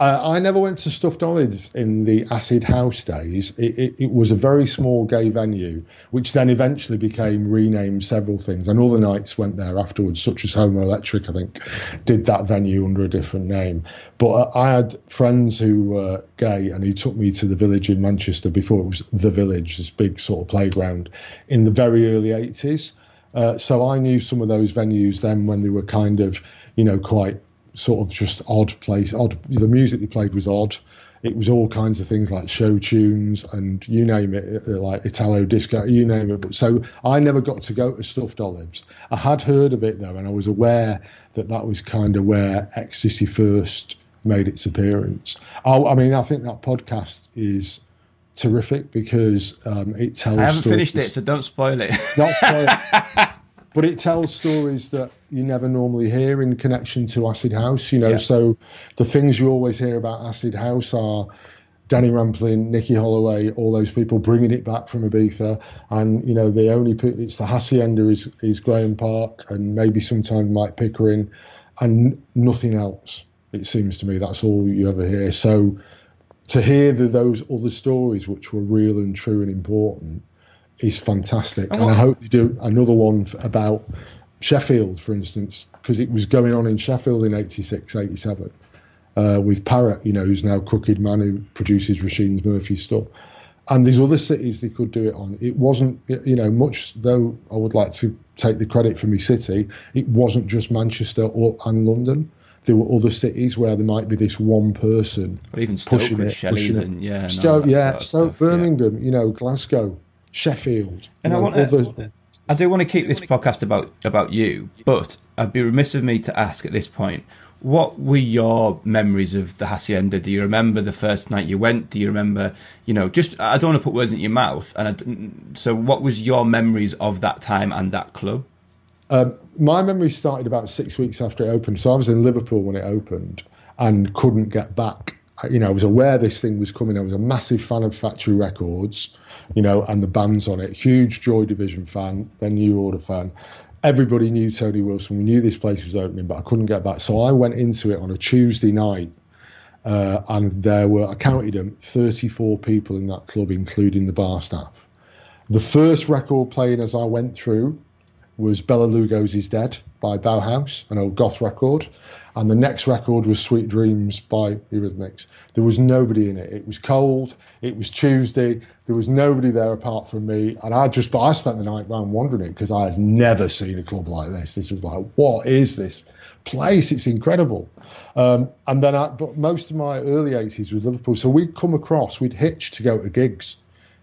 uh, I never went to Stuffed Olives in the Acid House days. It, it, it, was a very small gay venue, which then eventually became renamed several things. And all the nights went there afterwards, such as Homo Electric, I think, did that venue under a different name. But uh, I had friends who were gay, and he took me to the village in Manchester before it was the village, this big sort of playground, in the very early 80s. Uh, so I knew some of those venues then when they were kind of, you know, quite sort of just odd place. Odd. The music they played was odd. It was all kinds of things like show tunes and you name it, uh, like Italo disco, you name it. But so I never got to go to Stuffed Olives. I had heard of it though, and I was aware that that was kind of where Ecstasy first made its appearance. I, I mean, I think that podcast is terrific because um, it tells. I haven't stories. finished it, so don't spoil it. Not spoil it. but it tells stories that you never normally hear in connection to acid house you know yeah. so the things you always hear about acid house are Danny Rampling, Nicky Holloway, all those people bringing it back from Ibiza, and you know they only put it's the hacienda is is Graeme Park and maybe sometimes Mike Pickering, and nothing else. It seems to me that's all you ever hear. So to hear the, those other stories which were real and true and important is fantastic. And, and I hope they do another one about Sheffield, for instance, because it was going on in Sheffield in 86, 87 uh, with Parrot, you know, who's now Crooked Man, who produces Roisin's Murphy stuff. And there's other cities they could do it on. It wasn't, you know, much though I would like to take the credit for me city, it wasn't just Manchester or and London. There were other cities where there might be this one person. Or even Stoke pushing it, Shelley's pushing and, yeah. Stoke, yeah, Stoke, Birmingham, yeah. you know, Glasgow. Sheffield. And I want to, I do want to keep this podcast about about you, but I'd be remiss of me to ask at this point. What were your memories of the hacienda? Do you remember the first night you went? Do you remember, you know, just I don't want to put words in your mouth. And I, so, what was your memories of that time and that club? Um, my memory started about six weeks after it opened. So I was in Liverpool when it opened and couldn't get back. You know, I was aware this thing was coming. I was a massive fan of Factory Records, you know, and the bands on it. Huge Joy Division fan, then New Order fan. Everybody knew Tony Wilson. We knew this place was opening, but I couldn't get back. So I went into it on a Tuesday night, uh, and there were, I counted them, 34 people in that club, including the bar staff. The first record playing as I went through was Bela Lugosi's Dead by Bauhaus, an old goth record. And the next record was Sweet Dreams by Eurythmics. There was nobody in it. It was cold. It was Tuesday. There was nobody there apart from me. And I just, but I spent the night round wandering it because I had never seen a club like this. This was like, what is this place? It's incredible. Um, and then, I, but most of my early 80s was Liverpool. So we'd come across, we'd hitch to go to gigs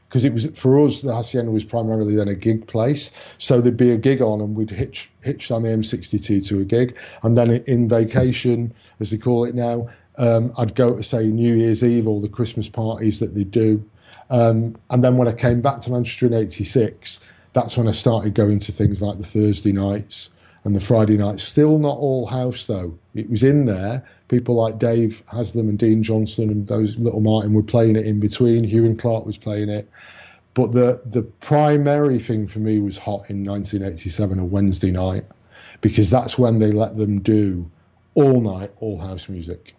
because it was for us the hacienda was primarily then a gig place so there'd be a gig on and we'd hitch hitch on the m62 to a gig and then in vacation as they call it now um, i'd go to say new year's eve or the christmas parties that they do um, and then when i came back to manchester in 86 that's when i started going to things like the thursday nights and the Friday nights Still not all house though. It was in there. People like Dave Haslam and Dean Johnson and those little Martin were playing it in between. Hewan Clarke was playing it. But the the primary thing for me was hot in 1987, a Wednesday night, because that's when they let them do all night, all house music.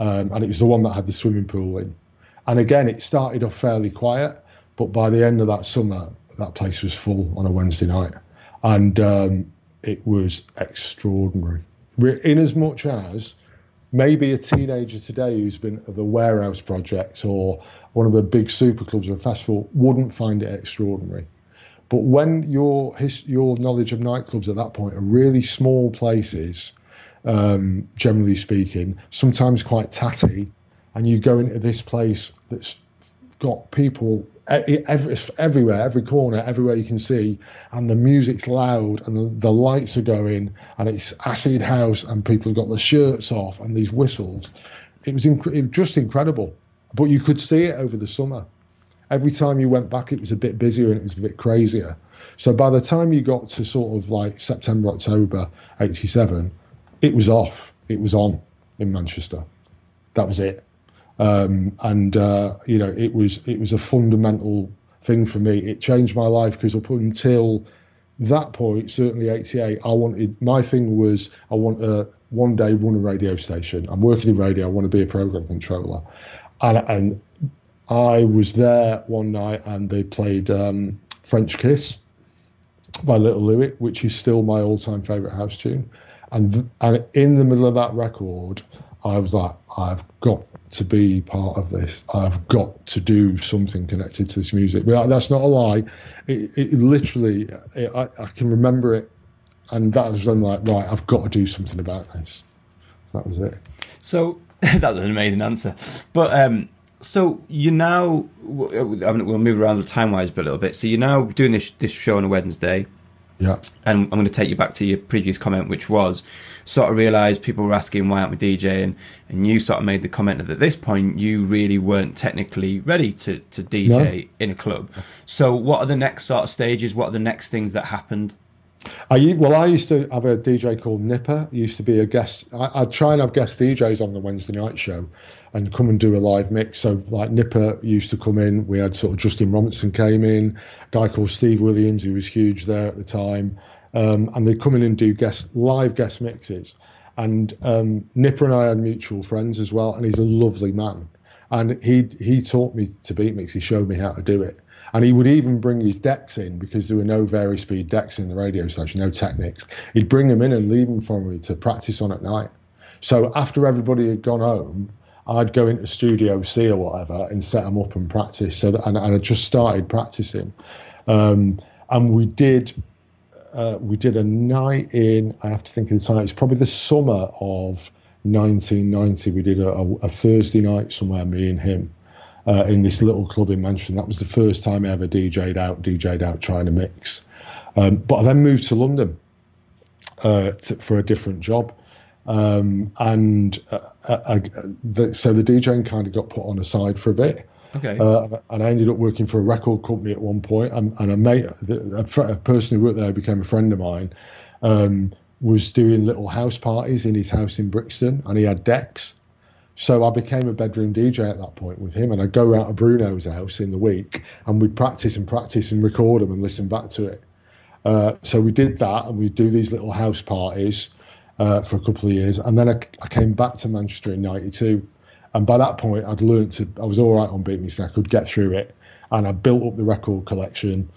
Um, and it was the one that had the swimming pool in. And again, it started off fairly quiet, but by the end of that summer, that place was full on a Wednesday night. And um, it was extraordinary. In as much as maybe a teenager today who's been at the Warehouse Project or one of the big super clubs or festival wouldn't find it extraordinary. But when your his, your knowledge of nightclubs at that point are really small places, um, generally speaking, sometimes quite tatty, and you go into this place that's got people every, everywhere, every corner, everywhere you can see, and the music's loud and the lights are going, and it's acid house, and people have got their shirts off and these whistles. It was, inc- it was just incredible, but you could see it over the summer. Every time you went back, it was a bit busier and it was a bit crazier. So by the time you got to sort of like September, October '87, it was off. It was on in Manchester. That was it. Um, and uh, you know, it was it was a fundamental thing for me. It changed my life because up until that point, certainly 88, I wanted my thing was I want to one day run a radio station. I'm working in radio. I want to be a program controller, and and I was there one night and they played um, French Kiss by Little Louie, which is still my all-time favorite house tune. And and in the middle of that record, I was like, I've got to be part of this. I've got to do something connected to this music. But that's not a lie. It, it literally, it, I, I, can remember it, and that was when like, right, I've got to do something about this. That was it. So that was an amazing answer. But um, so you now, I mean, we'll move around the time wise a little bit. So you're now doing this this show on a Wednesday. Yeah. And I'm going to take you back to your previous comment, which was sort of realised people were asking why aren't we DJing, and you sort of made the comment that at this point you really weren't technically ready to, to DJ no. in a club. So what are the next sort of stages? What are the next things that happened? I well, I used to have a DJ called Nipper. He used to be a guest. I, would try and have guest DJs on the Wednesday night show, and come and do a live mix. So like Nipper used to come in. We had sort of Justin Robinson came in, a guy called Steve Williams who was huge there at the time, um, and they'd come in and do guest live guest mixes. And um, Nipper and I had mutual friends as well, and he's a lovely man. And he he taught me to beat mix. He showed me how to do it. And he would even bring his decks in because there were no Vari-Speed decks in the radio station, no Technics. He'd bring them in and leave them for me to practice on at night. So after everybody had gone home, I'd go into Studio C or whatever and set them up and practice. So that, and, and I just started practicing, um, and we did uh, we did a night in. I have to think of the time. It's probably the summer of 1990. We did a, a, Thursday night somewhere, me and him, uh, in this little club in Manchester. That was the first time I ever DJ'd out, DJ'd out trying to mix. Um, but I then moved to London uh, to, for a different job. Um, and uh, uh, uh, the, so the DJing kind of got put on the side for a bit. Okay. Uh, and I ended up working for a record company at one point, and, and a mate, a, a person who worked there became a friend of mine. um, was doing little house parties in his house in Brixton, and he had decks. So I became a bedroom DJ at that point with him, and I'd go out to Bruno's house in the week, and we'd practice and practice and record them and listen back to it. Uh, so we did that, and we'd do these little house parties uh, for a couple of years, and then I, I came back to Manchester in '92, and by that point I'd learned to I was all right on Beat Me I could get through it, and I built up the record collection.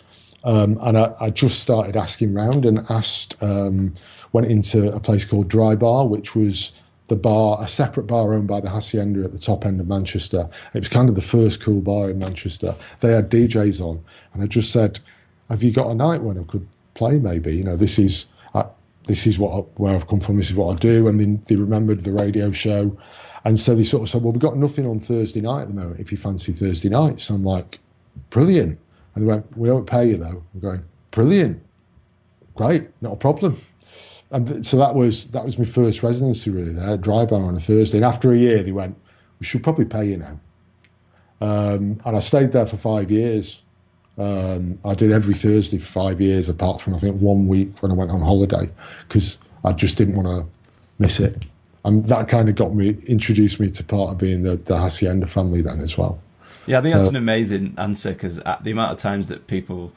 Um, and I, I, just started asking round and asked, um, went into a place called Dry Bar, which was the bar, a separate bar owned by the Hacienda at the top end of Manchester. It was kind of the first cool bar in Manchester. They had DJs on, and I just said, "Have you got a night when I could play? Maybe you know this is this is what I, where I've come from. This is what I do." And then they remembered the radio show, and so they sort of said, "Well, we've got nothing on Thursday night at the moment. If you fancy Thursday nights," I'm like, "Brilliant!" And they went, "We don't pay you though." I'm going, "Brilliant, great, not a problem." and so that was that was my first residency really there, dry bar on a Thursday. And after a year, they went, "We should probably pay you now." Um, and I stayed there for five years. Um, I did every Thursday for five years, apart from I think one week when I went on holiday, because I just didn't want to miss it. And that kind of got me introduced me to part of being the, the Hacienda family then as well. Yeah, I think so, that's an amazing answer because the amount of times that people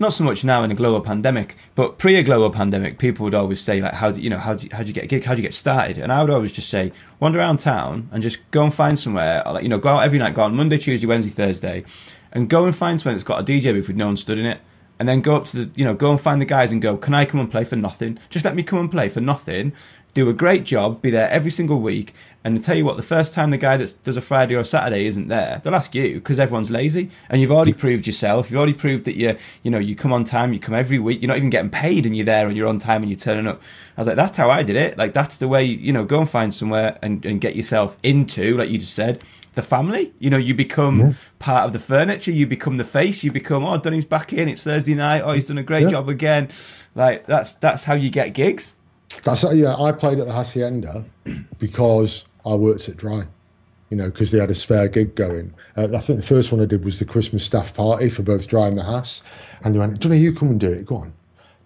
not so much now in a global pandemic, but pre a global pandemic, people would always say like, how do you know how do you, how do you get a gig? How do you get started? And I would always just say, wander around town and just go and find somewhere. Like, you know, go out every night, go on Monday, Tuesday, Wednesday, Thursday, and go and find somewhere that's got a DJ booth with no one stood in it. And then go up to the, you know, go and find the guys and go, can I come and play for nothing? Just let me come and play for nothing do a great job, be there every single week, and to tell you what, the first time the guy that does a Friday or a Saturday isn't there, they'll ask you because everyone's lazy, and you've already proved yourself. You've already proved that you, you know, you come on time, you come every week. You're not even getting paid, and you're there, and you're on time, and you're turning up. I was like, that's how I did it. Like that's the way, you know, go and find somewhere and, and get yourself into, like you just said, the family. You know, you become yeah. part of the furniture. You become the face. You become, oh, Dunny's back in. It's Thursday night. Oh, he's done a great yeah. job again. Like that's that's how you get gigs. That's yeah. I played at the Hacienda because I worked at Dry, you know, because they had a spare gig going. Uh, I think the first one I did was the Christmas staff party for both Dry and the Hass, and they went, "Don't you come and do it. Go on."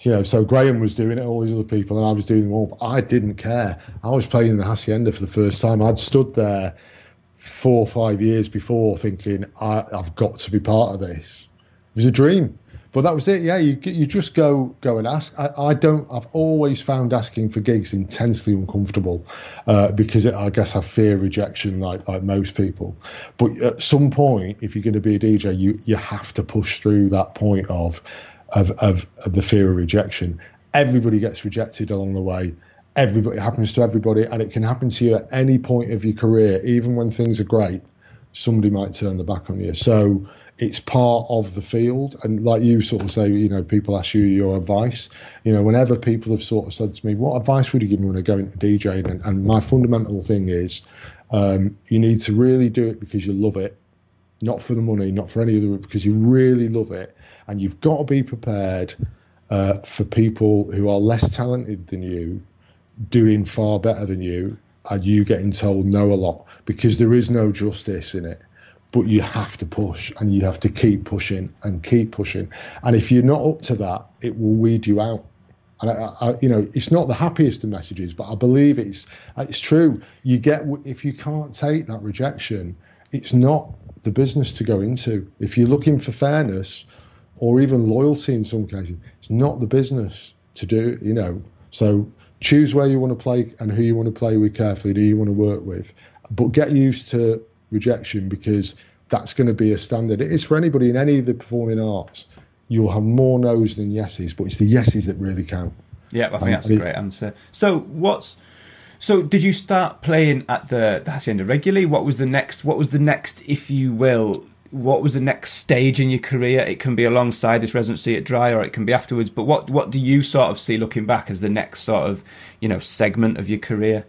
You know, so Graham was doing it, all these other people, and I was doing them all. But I didn't care. I was playing in the Hacienda for the first time. I'd stood there four or five years before, thinking I, I've got to be part of this. It was a dream but that was it. Yeah, you you just go go and ask. I, I don't. I've always found asking for gigs intensely uncomfortable uh, because it, I guess I fear rejection, like like most people. But at some point, if you're going to be a DJ, you you have to push through that point of of of, of the fear of rejection. Everybody gets rejected along the way. Everybody happens to everybody, and it can happen to you at any point of your career, even when things are great. Somebody might turn the back on you. So it's part of the field. And like you sort of say, you know, people ask you your advice. You know, whenever people have sort of said to me, what advice would you give me when I go into DJing? And, and my fundamental thing is um, you need to really do it because you love it, not for the money, not for any other, reason, because you really love it. And you've got to be prepared uh, for people who are less talented than you doing far better than you and you getting told no a lot because there is no justice in it but you have to push and you have to keep pushing and keep pushing. And if you're not up to that, it will weed you out. And I, I, you know, it's not the happiest of messages, but I believe it's it's true. You get if you can't take that rejection, it's not the business to go into. If you're looking for fairness or even loyalty in some cases, it's not the business to do. You know, so choose where you want to play and who you want to play with carefully, who you want to work with, but get used to rejection because that's going to be a standard. It is for anybody in any of the performing arts. You'll have more no's than yeses, but it's the yeses that really count. Yeah, I think um, that's a great answer. So, what's so? Did you start playing at the, the Hacienda regularly? What was the next? What was the next, if you will? What was the next stage in your career? It can be alongside this residency at Dry, or it can be afterwards. But what what do you sort of see looking back as the next sort of you know segment of your career?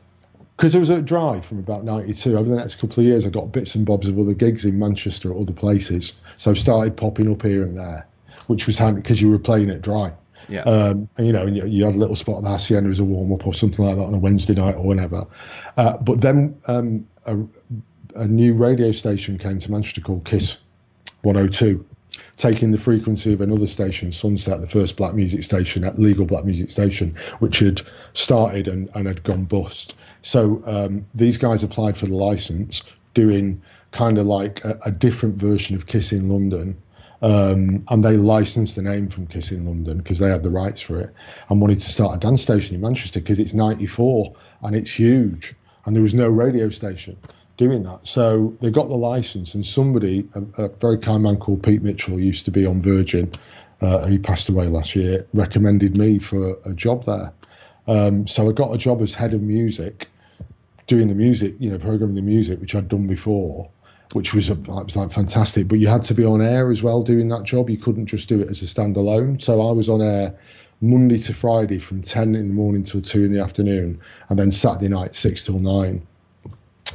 because it was at Dry from about 92 over the next couple of years i got bits and bobs of other gigs in manchester or other places so started popping up here and there which was handy because you were playing at Dry yeah. Um, and you know, and you, you, had a little spot at the Hacienda as a warm up or something like that on a Wednesday night or whenever. Uh, but then um, a, a, new radio station came to Manchester called Kiss 102, taking the frequency of another station, Sunset, the first black music station, that legal black music station, which had started and, and had gone bust. So um, these guys applied for the license, doing kind of like a, a different version of Kiss in London. Um, and they licensed the name from Kiss in London because they had the rights for it and wanted to start a dance station in Manchester because it's 94 and it's huge and there was no radio station doing that. So they got the license, and somebody, a, a very kind man called Pete Mitchell, used to be on Virgin. Uh, he passed away last year. Recommended me for a job there. Um, so I got a job as head of music, doing the music, you know, programming the music, which I'd done before, which was, a, was like fantastic. But you had to be on air as well doing that job. You couldn't just do it as a standalone. So I was on air Monday to Friday from 10 in the morning till 2 in the afternoon, and then Saturday night 6 till 9.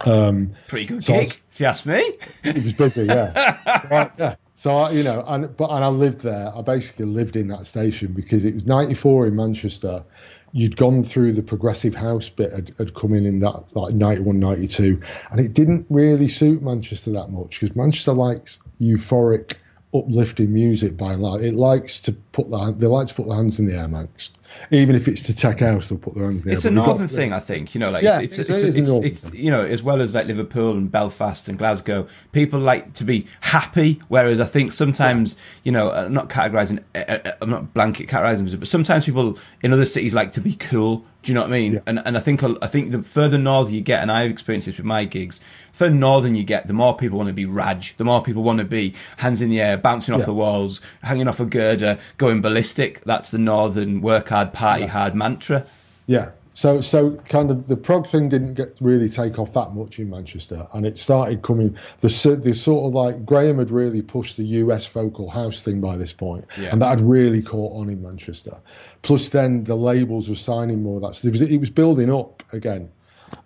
Um, Pretty good so gig, was, if you ask me. It was busy, yeah. so I, yeah. So I, you know, and but and I lived there. I basically lived in that station because it was '94 in Manchester. You'd gone through the progressive house bit had, had come in in that like 91, 92, and it didn't really suit Manchester that much because Manchester likes euphoric, uplifting music by and large. It likes to put the they like to put their hands in the air, Manx even if it's to tech house, they'll put their own thing. It's a northern got, thing, I think. You know, like yeah, it's it's, it's, it's, it's, it's you know as well as like Liverpool and Belfast and Glasgow, people like to be happy. Whereas I think sometimes yeah. you know, I'm not categorizing, uh, uh, I'm not blanket categorizing, but sometimes people in other cities like to be cool. Do you know what I mean? Yeah. And and I think I think the further north you get, and I've experienced this with my gigs, further northern you get, the more people want to be raj, the more people want to be hands in the air, bouncing off yeah. the walls, hanging off a girder, going ballistic. That's the northern work hard, party yeah. hard mantra. Yeah. So, so kind of the prog thing didn't get really take off that much in Manchester, and it started coming. The the sort of like Graham had really pushed the US vocal house thing by this point, yeah. and that had really caught on in Manchester. Plus, then the labels were signing more of that, so it was, it was building up again.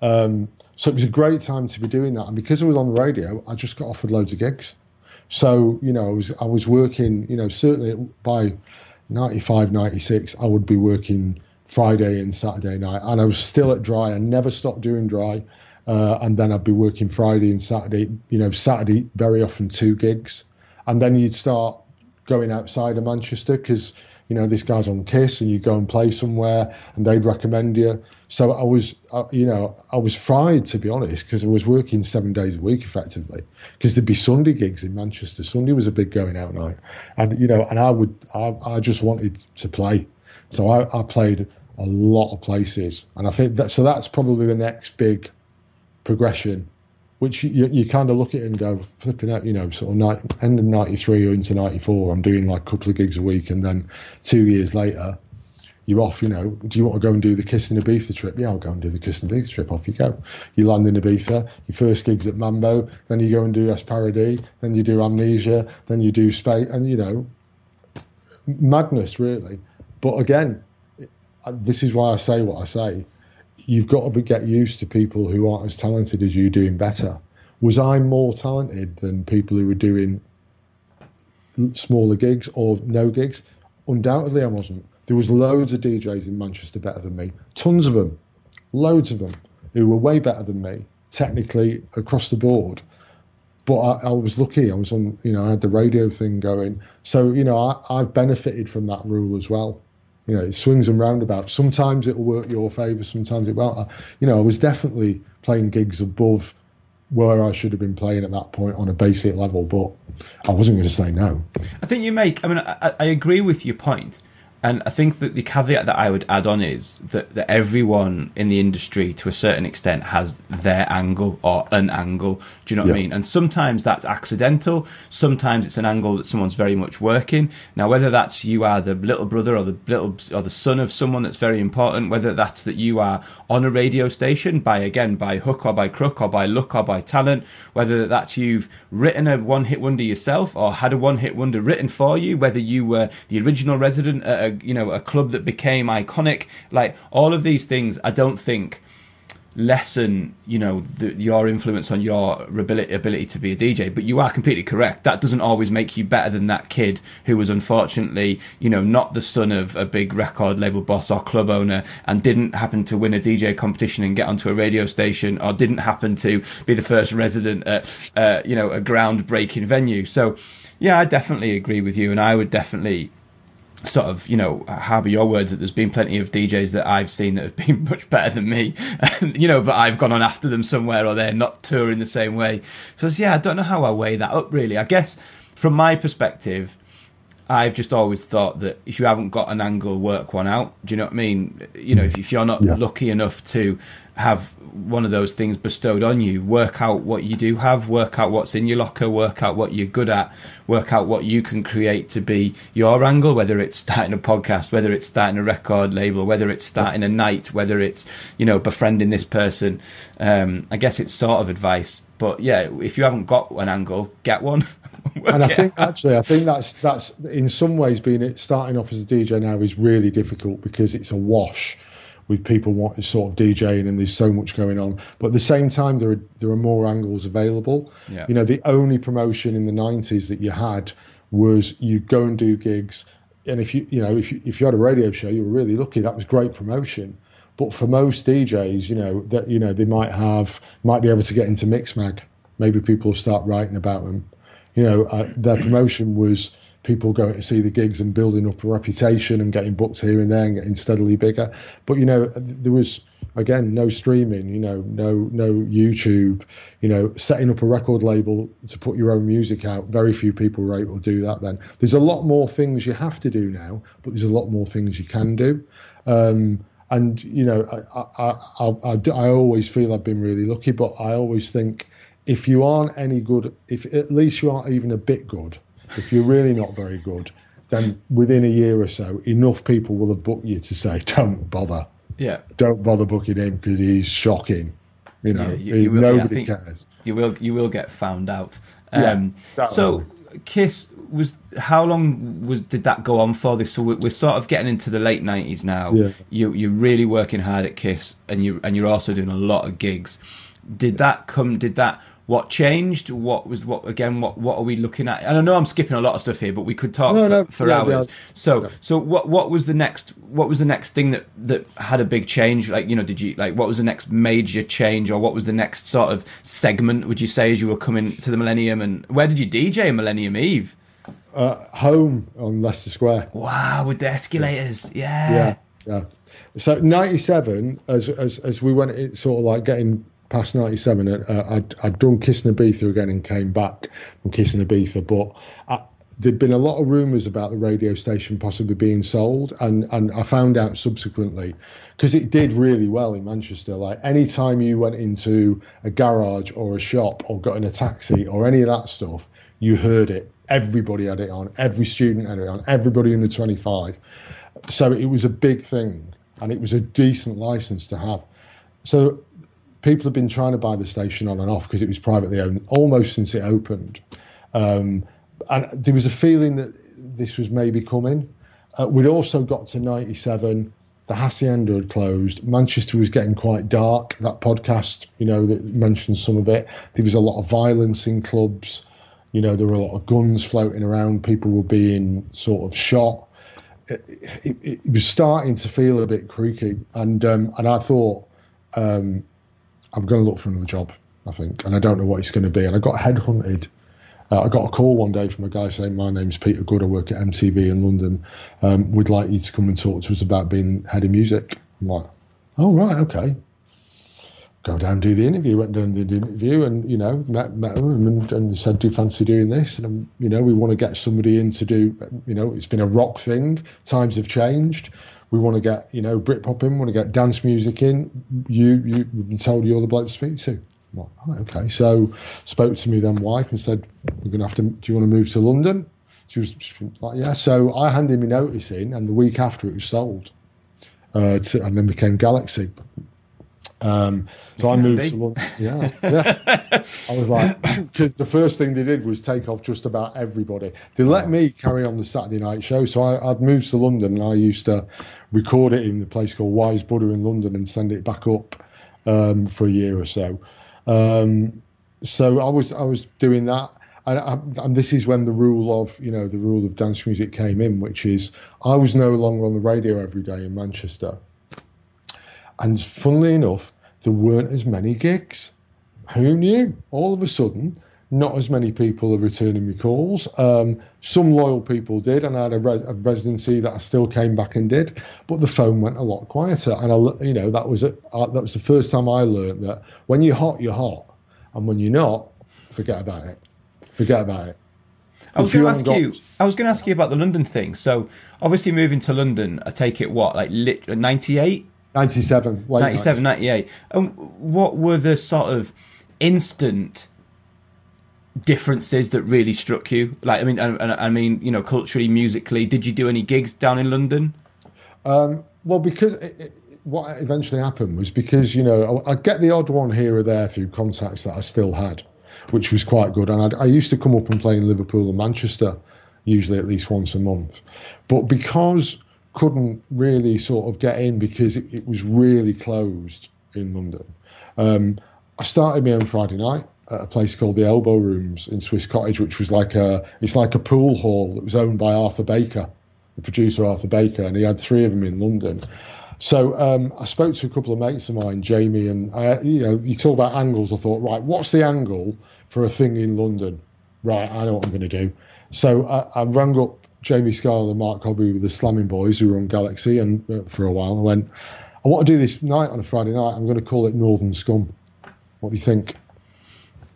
Um, so it was a great time to be doing that, and because I was on the radio, I just got offered loads of gigs. So you know, I was I was working, you know, certainly by 95, 96, I would be working Friday and Saturday night, and I was still at Dry. I never stopped doing Dry, uh, and then I'd be working Friday and Saturday. You know, Saturday very often two gigs, and then you'd start going outside of Manchester because you know this guy's on Kiss, and you go and play somewhere, and they'd recommend you. So I was, uh, you know, I was fried to be honest because I was working seven days a week effectively because there'd be Sunday gigs in Manchester. Sunday was a big going out night, and you know, and I would, I, I just wanted to play, so I, I played a lot of places, and I think that so that's probably the next big progression, which you, you kind of look at it and go flipping out, you know, sort of night, end of '93 or into '94, I'm doing like a couple of gigs a week, and then two years later, you're off. You know, do you want to go and do the Kiss in Ibiza trip? Yeah, I'll go and do the Kiss in Ibiza trip. Off you go. You land in Ibiza. Your first gigs at Mambo, then you go and do Es Paradis, then you do Amnesia, then you do Space, and you know, madness really. But again, uh, this is why I say what I say. You've got to get used to people who aren't as talented as you doing better. Was I more talented than people who were doing smaller gigs or no gigs? Undoubtedly, I wasn't. There was loads of DJs in Manchester better than me, tons of them, loads of them who were way better than me technically across the board. But I, I, was lucky. I was on, you know, I had the radio thing going. So, you know, I, I've benefited from that rule as well you know, it swings and roundabouts. Sometimes it'll work your favour, sometimes it won't. I, you know, I was definitely playing gigs above where I should have been playing at that point on a basic level, but I wasn't going to say no. I think you make. I mean, I, I agree with your point, and I think that the caveat that I would add on is that, that everyone in the industry, to a certain extent, has their angle or an angle. Do you know what yeah. I mean? And sometimes that's accidental. Sometimes it's an angle that someone's very much working. Now, whether that's you are the little brother or the little or the son of someone that's very important, whether that's that you are on a radio station by again by hook or by crook or by luck or by talent, whether that's you've written a one-hit wonder yourself or had a one-hit wonder written for you, whether you were the original resident at a you know a club that became iconic. Like all of these things, I don't think lessen, you know, the, your influence on your ability, ability to be a DJ. But you are completely correct. That doesn't always make you better than that kid who was unfortunately, you know, not the son of a big record label boss or club owner and didn't happen to win a DJ competition and get onto a radio station or didn't happen to be the first resident at, uh, you know, a groundbreaking venue. So, yeah, I definitely agree with you. And I would definitely sort of, you know, harbour your words that there's been plenty of DJs that I've seen that have been much better than me, you know, but I've gone on after them somewhere or they're not touring the same way. So, yeah, I don't know how I weigh that up really. I guess from my perspective, I've just always thought that if you haven't got an angle, work one out. Do you know what I mean? You know, if, if you're not yeah. lucky enough to have one of those things bestowed on you, work out what you do have, work out what's in your locker, work out what you're good at, work out what you can create to be your angle, whether it's starting a podcast, whether it's starting a record label, whether it's starting a night, whether it's, you know, befriending this person. Um, I guess it's sort of advice. But yeah, if you haven't got an angle, get one. and I think actually, I think that's that's in some ways being it starting off as a DJ now is really difficult because it's a wash with people wanting sort of DJing and there's so much going on. But at the same time, there are there are more angles available. Yeah. You know, the only promotion in the '90s that you had was you go and do gigs, and if you you know if you, if you had a radio show, you were really lucky. That was great promotion. But for most DJs, you know that you know they might have might be able to get into Mixmag. Maybe people will start writing about them you know, uh, their promotion was people going to see the gigs and building up a reputation and getting booked here and there and getting steadily bigger. But you know, there was again no streaming, you know, no no YouTube, you know, setting up a record label to put your own music out. Very few people were able to do that then. There's a lot more things you have to do now, but there's a lot more things you can do. Um, and you know, I, I, I, I, always feel I've been really lucky, but I always think if you aren't any good, if at least you aren't even a bit good, if you're really not very good, then within a year or so, enough people will have booked you to say, "Don't bother." Yeah. Don't bother booking him because he's shocking. You know, yeah, you, you will, nobody yeah, cares. You will you will get found out. Um, yeah, so Kiss was how long was did that go on for? This so we're, we're sort of getting into the late nineties now. Yeah. You you're really working hard at Kiss, and you and you're also doing a lot of gigs. Did that come? Did that what changed? What was what again? What what are we looking at? And I know I'm skipping a lot of stuff here, but we could talk no, for, no, for yeah, hours. Yeah. So yeah. so what what was the next? What was the next thing that that had a big change? Like you know, did you like what was the next major change, or what was the next sort of segment? Would you say as you were coming to the Millennium, and where did you DJ Millennium Eve? Uh, home on Leicester Square. Wow, with the escalators, yeah, yeah, yeah. So '97, as as as we went, it sort of like getting past 97, uh, I'd, I'd done Kiss in Ibiza again and came back from Kiss in Ibiza. But I, there'd been a lot of rumours about the radio station possibly being sold, and, and I found out subsequently because it did really well in Manchester. Like any time you went into a garage or a shop or got in a taxi or any of that stuff, you heard it. Everybody had it on. Every student had it on. Everybody in the 25. So it was a big thing, and it was a decent license to have. So people have been trying to buy the station on and off because it was privately owned almost since it opened. Um, and there was a feeling that this was maybe coming. Uh, we'd also got to 97. The Hacienda had closed. Manchester was getting quite dark. That podcast, you know, that mentioned some of it. There was a lot of violence in clubs. You know, there were a lot of guns floating around. People were being sort of shot. It, it, it was starting to feel a bit creaky, and um, and I thought um, I'm going to look for another job, I think, and I don't know what it's going to be. And I got headhunted. Uh, I got a call one day from a guy saying, "My name's Peter Good. I work at MTV in London. Um, we'd like you to come and talk to us about being head of music." I'm like, "Oh right, okay." Go down, do the interview. Went down, did the interview, and you know, met met them and, and said, "Do you fancy doing this?" And um, you know, we want to get somebody in to do. You know, it's been a rock thing. Times have changed. We want to get, you know, Britpop in. We want to get dance music in. You, you, we've been told you're the bloke to speak to. Okay. So spoke to me then wife and said, we're going to have to, do you want to move to London? She was, she was like, yeah. So I handed me notice in and the week after it was sold. Uh, to, and then became Galaxy. Um, so I moved to London. Yeah, yeah. I was like, because the first thing they did was take off just about everybody. They let me carry on the Saturday night show. So I, would moved to London and I used to record it in a place called Wise Buddha in London and send it back up um, for a year or so. Um, so I was I was doing that, and, and, this is when the rule of you know the rule of dance music came in, which is I was no longer on the radio every day in Manchester, and funnily enough, there weren't as many gigs. Who knew? All of a sudden, not as many people are returning me calls. Um, some loyal people did, and I had a, a, residency that I still came back and did, but the phone went a lot quieter. And I, you know, that was a, uh, that was the first time I learned that when you're hot, you're hot and when you're not, forget about it. Forget about it. I was going to ask got... you. I was going to ask you about the London thing. So obviously moving to London, I take it what like lit ninety eight. 97, 97, 98. And what were the sort of instant differences that really struck you? Like, I mean, I, I mean, you know, culturally, musically, did you do any gigs down in London? Um, well, because it, what eventually happened was because you know I, get the odd one here or there through contacts that I still had, which was quite good. And I'd, i used to come up and play in Liverpool and Manchester, usually at least once a month. But because couldn't really sort of get in because it, it was really closed in London, um, I started my own Friday night at a place called the Elbow Rooms in Swiss Cottage, which was like a it's like a pool hall that was owned by Arthur Baker, the producer Arthur Baker, and he had three of them in London. So um, I spoke to a couple of mates of mine, Jamie, and I, you know, you talk about angles. I thought, right, what's the angle for a thing in London? Right, I know what I'm going to do. So I, I rang up Jamie Scarlett and Mark Hobby with the Slamming Boys who were on Galaxy, and uh, for a while I went, I want to do this night on a Friday night. I'm going to call it Northern Scum. What do you think?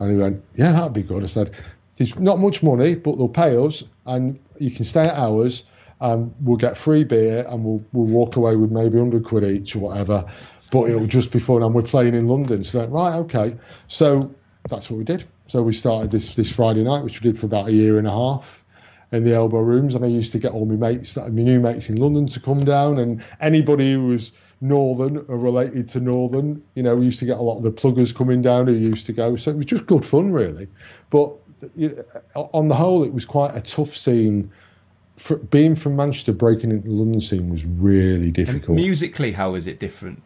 And he went, Yeah, that'd be good. I said, There's not much money, but they'll pay us, and you can stay at ours and we'll get free beer and we'll we'll walk away with maybe 100 quid each or whatever. But it'll just be fun. And we're playing in London. So, then, right, okay. So that's what we did. So we started this this Friday night, which we did for about a year and a half in the elbow rooms. And I used to get all my mates, that my new mates in London, to come down, and anybody who was Northern or related to Northern, you know, we used to get a lot of the pluggers coming down who used to go. So it was just good fun, really. But you know, on the whole, it was quite a tough scene for, being from Manchester, breaking into the London scene was really difficult. And musically, how is it different?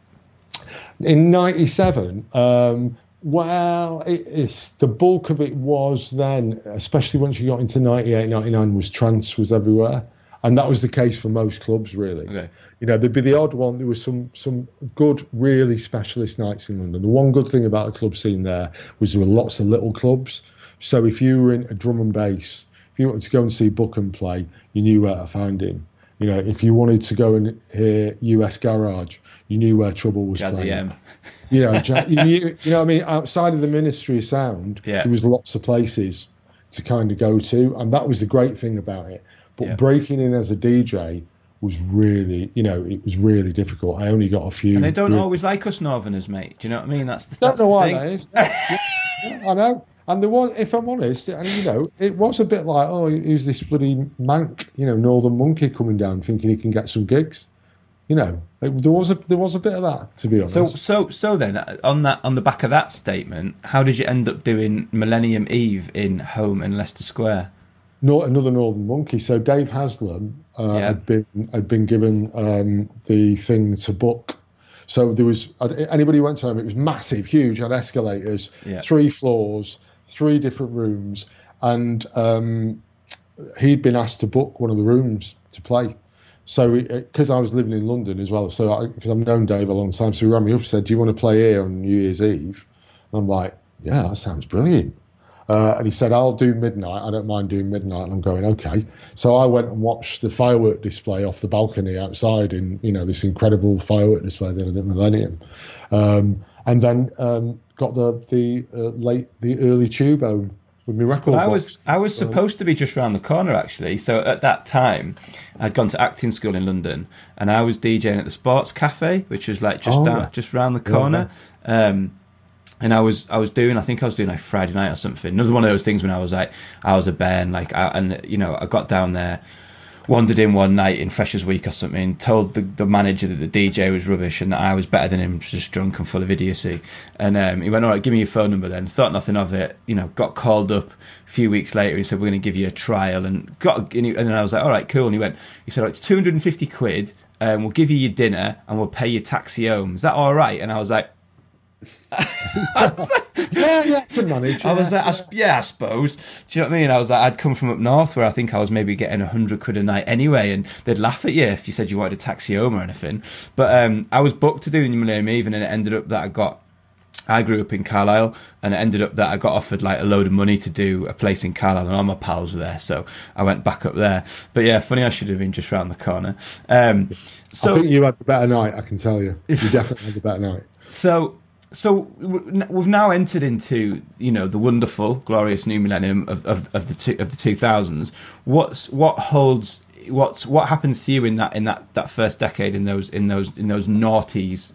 In '97, um, well, it, it's the bulk of it was then, especially once you got into '98, '99, was trance was everywhere, and that was the case for most clubs, really. Okay. You know, there'd be the odd one. There was some some good, really specialist nights in London. The one good thing about the club scene there was there were lots of little clubs. So if you were in a drum and bass if you wanted to go and see Bukem play, you knew where to find him. You know, if you wanted to go and hear US Garage, you knew where Trouble was Jazzy playing. M. You know, you, knew, you know what I mean? Outside of the Ministry of Sound, yeah. there was lots of places to kind of go to, and that was the great thing about it. But yeah. breaking in as a DJ was really, you know, it was really difficult. I only got a few. And they don't really... always like us Northerners, mate. Do you know what I mean? That's the. That's don't know why thing. that is. yeah, I know. And there was, if I'm honest, and you know, it was a bit like, oh, who's this bloody Manc, you know, Northern Monkey coming down, thinking he can get some gigs. You know, it, there was a there was a bit of that, to be honest. So, so, so then, on that, on the back of that statement, how did you end up doing Millennium Eve in Home in Leicester Square? Not another Northern Monkey. So Dave Haslam uh, yeah. had been had been given um, the thing to book so there was anybody who went to home. It was massive, huge, had escalators, yeah. three floors, three different rooms, and um, he'd been asked to book one of the rooms to play. So, because I was living in London as well, so because I've known Dave a long time, so he rang me up and said, "Do you want to play here on New Year's Eve?" And I'm like, "Yeah, that sounds brilliant." Uh, and he said, I'll do midnight. I don't mind doing midnight. And I'm going, okay. So I went and watched the firework display off the balcony outside in, you know, this incredible firework display they did at Millennium. Um, and then um, got the the uh, late the early tube home with my record. Well, I was I was supposed to be just around the corner actually. So at that time, I'd gone to acting school in London, and I was DJing at the Sports Cafe, which was like just oh, down, just around the corner. Yeah, um, and I was I was doing I think I was doing like Friday night or something. Another one of those things when I was like I was a bear and like I, and you know I got down there wandered in one night in Freshers Week or something, told the, the manager that the DJ was rubbish and that I was better than him, just drunk and full of idiocy. And um, he went, all right, give me your phone number then. Thought nothing of it. You know, got called up a few weeks later. He said, we're going to give you a trial. And got and, he, and then I was like, all right, cool. And he went, he said, it's 250 quid. Um, we'll give you your dinner and we'll pay your taxi home. Is that all right? And I was like, yeah, yeah, I could manage. I was yeah. like, I, yeah, I suppose. Do you know what I mean? I was like, I'd come from up north where I think I was maybe getting a hundred quid a night anyway, and they'd laugh at you if you said you wanted a taxi home or anything. But um, I was booked to do New Millennium Even, and it ended up that I got. I grew up in Carlisle, and it ended up that I got offered like a load of money to do a place in Carlisle, and all my pals were there, so I went back up there. But yeah, funny, I should have been just round the corner. Um, so I think you had a better night. I can tell you. You definitely had a better night. So, so we've now entered into you know the wonderful, glorious new millennium of, of, of the two, of the two thousands. What's what holds? What's what happens to you in that in that, that first decade in those in those in those noughties?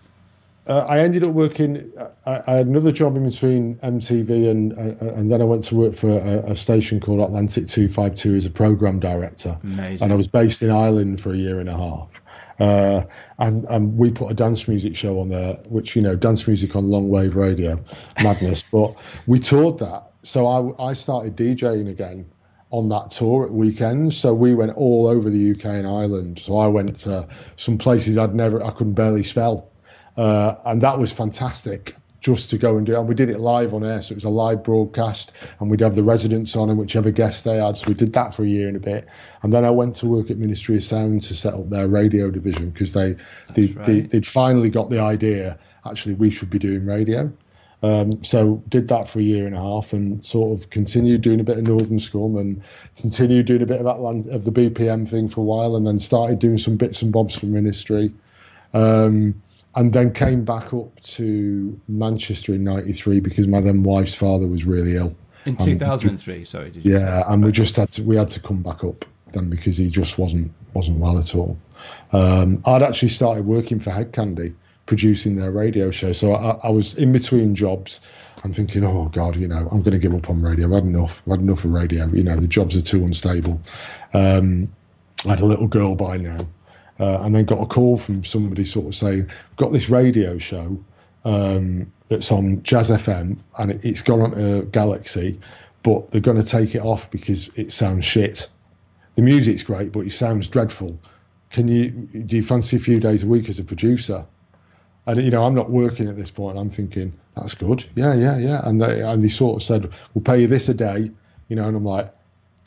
Uh, I ended up working. I, I, had another job in between MTV and uh, and then I went to work for a, a station called Atlantic Two Five Two as a program director. Amazing. And I was based in Ireland for a year and a half. Uh, and, and we put a dance music show on there, which you know, dance music on long wave radio, madness. but we toured that, so I, I started DJing again on that tour at weekends. So we went all over the UK and Ireland. So I went to some places I'd never, I couldn't barely spell, uh, and that was fantastic just to go and do it. And we did it live on air, so it was a live broadcast, and we'd have the residents on and whichever guest they had. So we did that for a year and a bit, and then I went to work at Ministry of Sound to set up their radio division because they, they, right. they they'd finally got the idea. Actually, we should be doing radio. Um, so did that for a year and a half, and sort of continued doing a bit of Northern Scum, and continued doing a bit of that land, of the BPM thing for a while, and then started doing some bits and bobs for Ministry. Um, and then came back up to Manchester in '93 because my then wife's father was really ill. In Um, 2003, sorry, did you? Yeah, and we just had to we had to come back up then because he just wasn't wasn't well at all. Um, I'd actually started working for Hed Kandi, producing their radio show, so I, I was in between jobs. I'm thinking, oh God, you know, I'm going to give up on radio. I've had enough. I've had enough of radio. You know, the jobs are too unstable. Um, I had a little girl by now, uh, and then got a call from somebody sort of saying, "We've got this radio show um, that's on Jazz FM, and it, it's gone on to Galaxy, but they're going to take it off because it sounds shit. The music's great, but it sounds dreadful. Can you do you fancy a few days a week as a producer?" And you know, I'm not working at this point. I'm thinking that's good. Yeah, yeah, yeah. And they and they sort of said, "We'll pay you this a day," you know, and I'm like,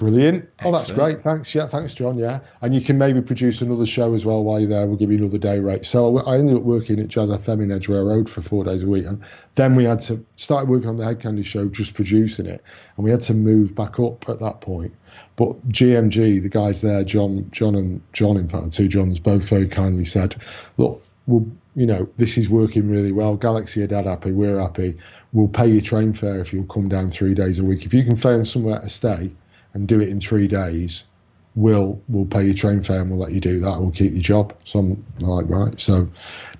Brilliant. Oh, that's great. Thanks. Yeah, thanks, John. Yeah. And you can maybe produce another show as well while you're there. We'll give you another day rate. So I ended up working at Jazz FM in Edgware Road for four days a week. And then we had to start working on the Hed Kandi show, just producing it. And we had to move back up at that point. But GMG, the guys there, John, John and John, in fact, two Johns, both very kindly said, look, we'll, you know, this is working really well. Galaxy are dead happy. We're happy. We'll pay your train fare if you'll come down three days a week. If you can find somewhere to stay and do it in three days, we'll we'll pay your train fare and we'll let you do that. We'll keep your job. So I'm like, right. So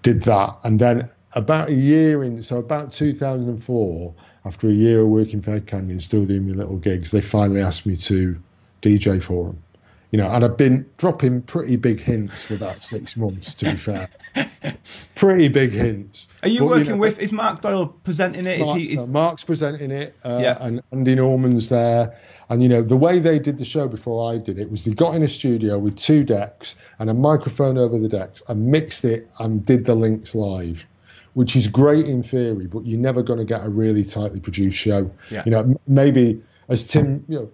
did that, and then about a year in, so about 2004, after a year of working for Hed Kandi and still doing my little gigs, they finally asked me to DJ for them. You know, and I've been dropping pretty big hints for about six months. To be fair, pretty big hints. Are you But, working know, with? Is Mark Doyle presenting it? Mark's, he? Is, Mark's presenting it, uh, Yeah. and Andy Norman's there. And you know the way they did the show before I did it was they got in a studio with two decks and a microphone over the decks and mixed it and did the links live, which is great in theory, but you're never going to get a really tightly produced show. Yeah. You know, m- maybe as Tim, you know,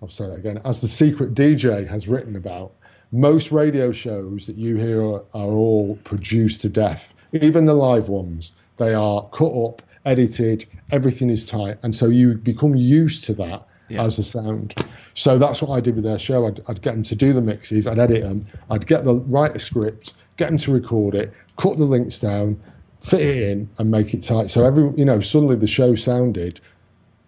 I'll say that again, as the secret DJ has written about, most radio shows that you hear are, are all produced to death, even the live ones. They are cut up, edited, everything is tight. And so you become used to that Yeah. as a sound. So that's what I did with their show. I'd, I'd get them to do the mixes, I'd edit them, I'd get the write a script, get them to record it, cut the links down, fit it in, and make it tight. So every, you know, suddenly the show sounded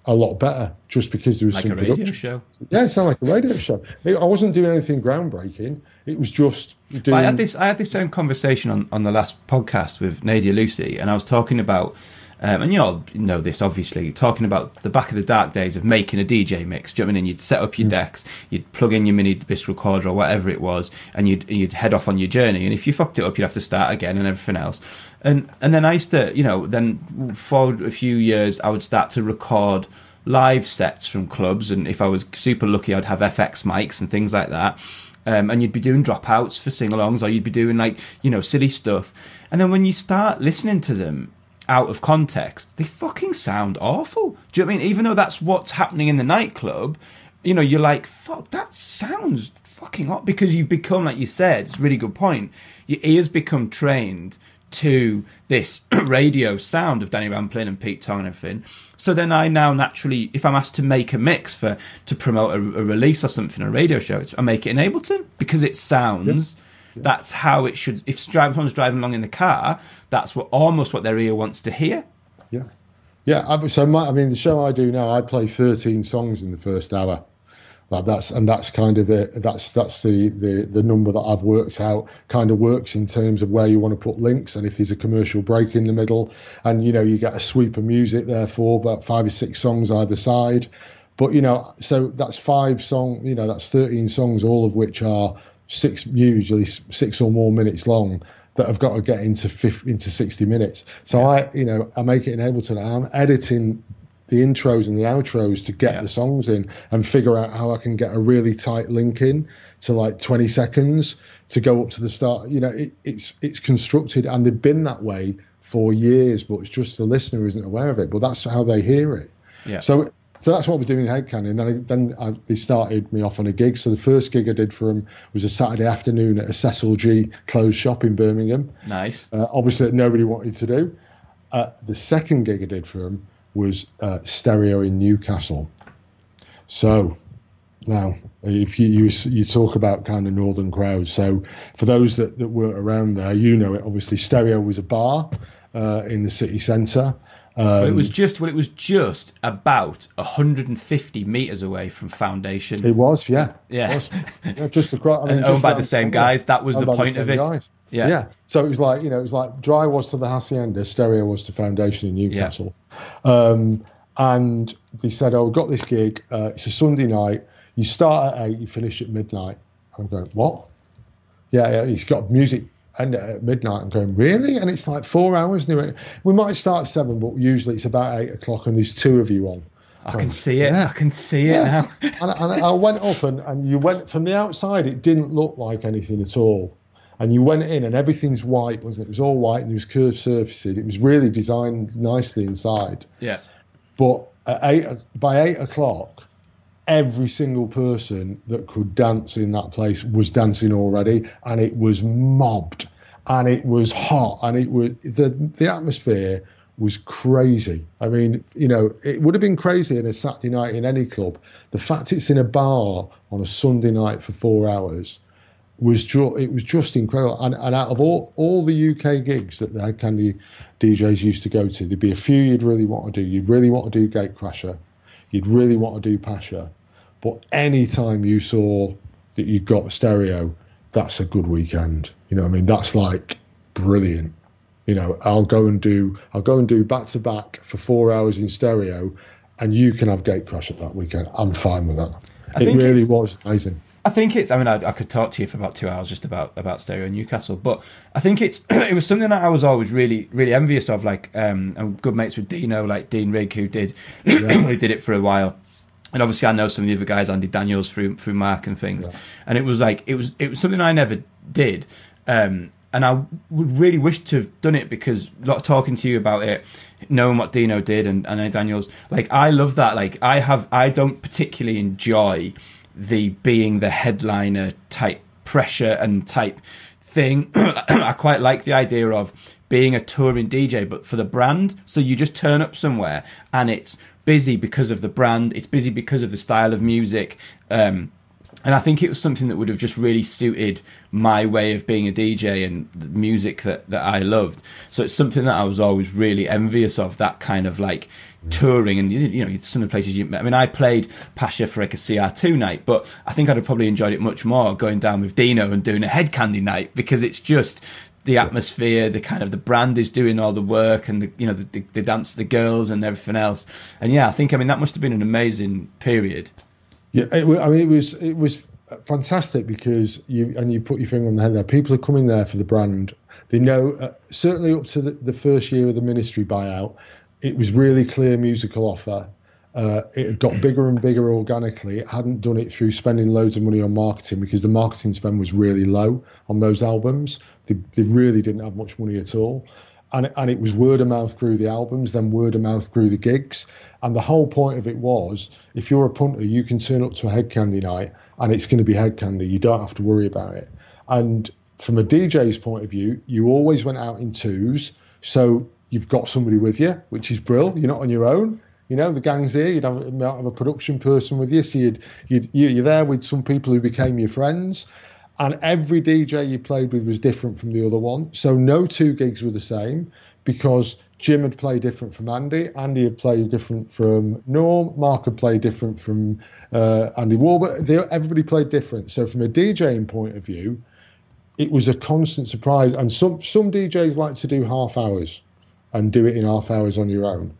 a lot better just because there was like some a radio production. show. Yeah, it sounded like a radio show. It, I wasn't doing anything groundbreaking. It was just doing. I had this. I had this same conversation on, on the last podcast with Nadia Lucy, and I was talking about, um, and you all know this obviously, talking about the back of the dark days of making a DJ mix. Do you know what I mean? And you'd set up your decks, you'd plug in your mini disc recorder or whatever it was, and you'd you'd head off on your journey. And if you fucked it up, you'd have to start again and everything else. And and then I used to, you know, then for a few years, I would start to record live sets from clubs, and if I was super lucky, I'd have FX mics and things like that. Um, and you'd be doing dropouts for sing-alongs, or you'd be doing like you know silly stuff. And then when you start listening to them, out of context, they fucking sound awful. Do you know what I mean? Even though that's what's happening in the nightclub, you know, you're like, fuck, that sounds fucking hot because you've become, like you said, it's a really good point. Your ears become trained to this radio sound of Danny Rampling and Pete Tong and everything. So then I now naturally, if I'm asked to make a mix for to promote a, a release or something, a radio show, I make it in Ableton because it sounds. Yeah. That's how it should. If someone's driving along in the car, that's what almost what their ear wants to hear. Yeah, yeah. So my, I mean, the show I do now, I play 13 songs in the first hour. Like that's and that's kind of the that's that's the, the the number that I've worked out kind of works in terms of where you want to put links and if there's a commercial break in the middle and you know you get a sweep of music there for about five or six songs either side but you know so that's five song you know that's 13 songs all of which are six usually six or more minutes long that have got to get into 50, into 60 minutes so I you know I make it in Ableton I'm editing the intros and the outros to get yeah. the songs in and figure out how I can get a really tight link in to like 20 seconds to go up to the start. You know, it, it's it's constructed and they've been that way for years, but it's just the listener isn't aware of it. But that's how they hear it. Yeah. So so that's what I was doing in Hed Kandi. And then, I, then I, they started me off on a gig. So the first gig I did for them was a Saturday afternoon at a Cecil G closed shop in Birmingham. Nice. Uh, obviously, nobody wanted to do. Uh, the second gig I did for them was uh, stereo in Newcastle. So now, if you, you, you talk about kind of northern crowds, so for those that, that weren't around there, you know it. Obviously, stereo was a bar uh, in the city centre. Um, well, it was just well, it was just about 150 meters away from Foundation. It was, yeah, yeah, was. yeah just across. I mean, and owned by the same guys. That was the point the of it. Guys. Yeah. Yeah. So it was like, you know, it was like dry was to the Hacienda, stereo was to Foundation in Newcastle. Yeah. Um, and they said, oh, we've got this gig. Uh, it's a Sunday night. You start at eight, you finish at midnight. I'm going, what? Yeah, yeah, he's got music end at uh, midnight. I'm going, really? And it's like four hours. And went, we might start at seven, but usually it's about eight o'clock and there's two of you on. I can see it. Yeah. I can see yeah. it now. and, and, I went up and, and you went from the outside, it didn't look like anything at all and you went in and everything's white, wasn't it? It was all white and there was curved surfaces. It was really designed nicely inside. Yeah. But at eight, by eight o'clock, every single person that could dance in that place was dancing already, and it was mobbed, and it was hot, and it was the the atmosphere was crazy. I mean, you know, it would have been crazy in a Saturday night in any club. The fact it's in a bar on a Sunday night for four hours was ju- it was just incredible. And, and out of all, all the UK gigs that the Hed Kandi DJs used to go to, there'd be a few you'd really want to do. You'd really want to do Gatecrasher. You'd really want to do Pasha. But any time you saw that you got stereo, that's a good weekend. You know, I mean, that's like brilliant. You know, I'll go and do I'll go and do back to back for four hours in stereo, and you can have Gatecrasher that weekend. I'm fine with that. I it really was amazing. I think it's. I mean, I, I, could talk to you for about two hours just about about stereo Newcastle, but I think it's. it was something that I was always really really envious of. Like, um, I'm good mates with Dino, like Dean Rigg, who did yeah. who did it for a while. And obviously, I know some of the other guys, Andy Daniels through through Mark and things. Yeah. And it was like it was it was something I never did. Um, and I would really wish to have done it because of talking to you about it, knowing what Dino did and, and Daniels, like I love that. Like I have, I don't particularly enjoy the being the headliner type pressure and type thing. I quite like the idea of being a touring DJ, but for the brand. So you just turn up somewhere and it's busy because of the brand. It's busy because of the style of music. Um, and I think it was something that would have just really suited my way of being a DJ and the music that, that I loved. So it's something that I was always really envious of that kind of like touring and you know some of the places you met. I mean I played Pasha for like a CR2 night but I think I'd have probably enjoyed it much more going down with Dino and doing a Hed Kandi night because it's just the atmosphere the kind of the brand is doing all the work and the you know the, the, the dance the girls and everything else and yeah I think I mean that must have been an amazing period yeah, it, I mean, it was it was fantastic because you and you put your finger on the head there. People are coming there for the brand. They know uh, certainly up to the, the, first year of the ministry buyout, it was really clear musical offer. Uh, it got bigger and bigger organically. It hadn't done it through spending loads of money on marketing because the marketing spend was really low on those albums. They, they really didn't have much money at all. and and it was word of mouth through the albums, then word of mouth through the gigs. And the whole point of it was, if you're a punter, you can turn up to a Hed Kandi night, and it's going to be Hed Kandi. You don't have to worry about it. And from a DJ's point of view, you always went out in twos, so you've got somebody with you, which is brill. You're not on your own. You know, the gang's here. You'd have, have a production person with you, so you'd, you'd you're there with some people who became your friends and every DJ you played with was different from the other one. So no two gigs were the same because Jim had played different from Andy, Andy had played different from Norm, Mark had played different from uh, Andy Warburton. Everybody played different. So from a DJing point of view, it was a constant surprise. And some some DJs like to do half hours and do it in half hours on your own.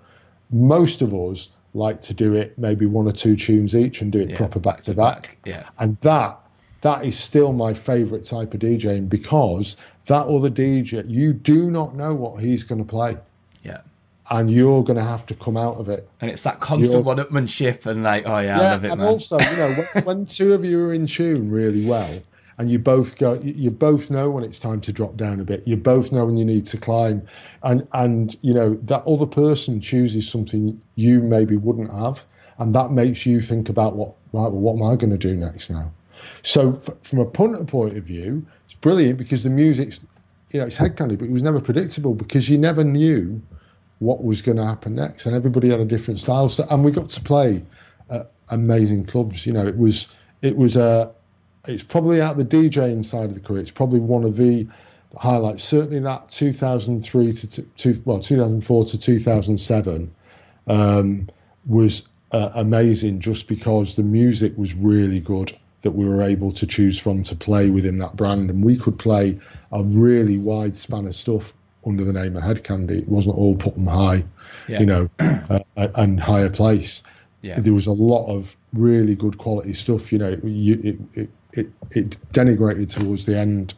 Most of us like to do it maybe one or two tunes each and do it Yeah, proper back to back, yeah. And that that is still my favourite type of DJing because that other DJ, you do not know what he's going to play, Yeah. and you're going to have to come out of it. And it's that constant You're- one-upmanship and like, oh yeah, I love it, and man. also, you know, when, when two of you are in tune really well, and you both go, you, both know when it's time to drop down a bit. You both know when you need to climb, and and you know that other person chooses something you maybe wouldn't have, and that makes you think about what right. Well, what am I going to do next now? So f- from a punter point of view, it's brilliant because the music's, you know, it's Hed Kandi, but it was never predictable because you never knew what was going to happen next, and everybody had a different style. So, and we got to play at amazing clubs. You know, it was it was a it's probably out the DJing side of the career. It's probably one of the highlights. Certainly that 2003 to t- two, well 2004 to 2007 um, was uh, amazing just because the music was really good that we were able to choose from to play within that brand and we could play a really wide span of stuff under the name of Hed Kandi it wasn't all put 'em high Yeah. you know uh, and higher place Yeah. there was a lot of really good quality stuff you know you, it, it, it, it denigrated towards the end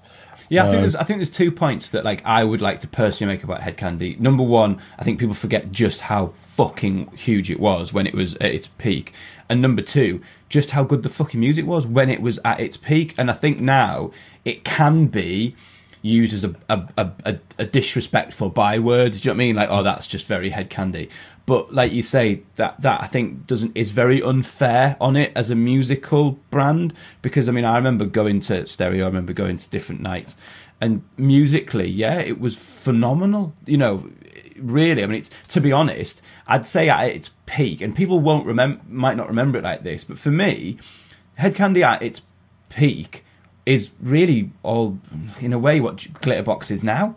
Yeah, I think Uh, there's I think there's two points that like I would like to personally make about Hed Kandi. Number one, I think people forget just how fucking huge it was when it was at its peak, and number two, just how good the fucking music was when it was at its peak. And I think now it can be used as a a, a, a, a disrespectful byword. Do you know what I mean? Like, oh, that's just very Hed Kandi. But like you say, that that I think doesn't is very unfair on it as a musical brand because I mean I remember going to stereo, I remember going to different nights, and musically, yeah, it was phenomenal. You know, really. I mean, it's to be honest, I'd say at its peak, and people won't remember, might not remember it like this, but for me, Hed Kandi at its peak is really all in a way what Glitterbox is now.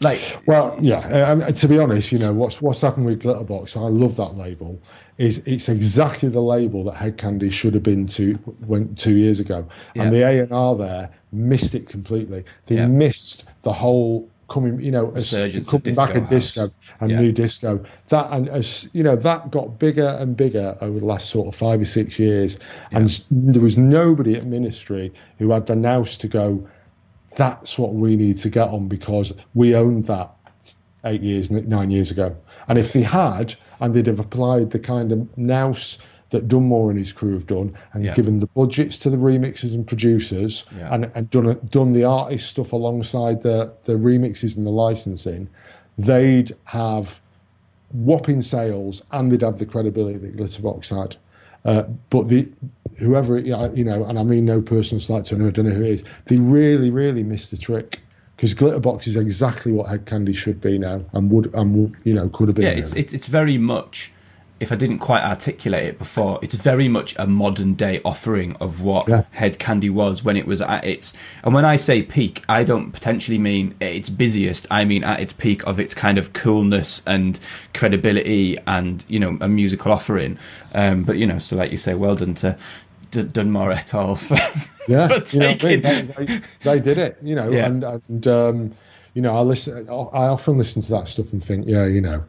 Like, Well, yeah. Um, to be honest, you know what's what's happened with Glitterbox. I love that label. Is it's exactly the label that Hed Kandi should have been to when two years ago, and the A and R there missed it completely. They Yeah. missed the whole coming, you know, as coming back at disco and Yeah. new disco. That and as you know, that got bigger and bigger over the last sort of five or six years, and there was nobody at Ministry who had the nous to go that's what we need to get on because we owned that eight years, nine years ago. And if they had, and they'd have applied the kind of nous that Dunmore and his crew have done, and Yeah. given the budgets to the remixers and producers, Yeah. and, and done done the artist stuff alongside the the remixes and the licensing, they'd have whopping sales and they'd have the credibility that Glitterbox had. Uh, but the whoever you know, and I mean no personal slight to anyone, I don't know who it is. They really, really missed the trick because Glitterbox is exactly what Hed Kandi should be now, and would and would, you know could have been. yeah, it's, it's it's very much. If I didn't quite articulate it before, it's very much a modern day offering of what Yeah. Hed Kandi was when it was at its. And when I say peak, I don't potentially mean its busiest. I mean at its peak of its kind of coolness and credibility and you know a musical offering. Um, but you know, so like you say, well done to D- Dunmore et al. For, yeah, for you know I mean? they, they, they did it, you know, Yeah. and and um, you know I listen. I often listen to that stuff and think, yeah, you know,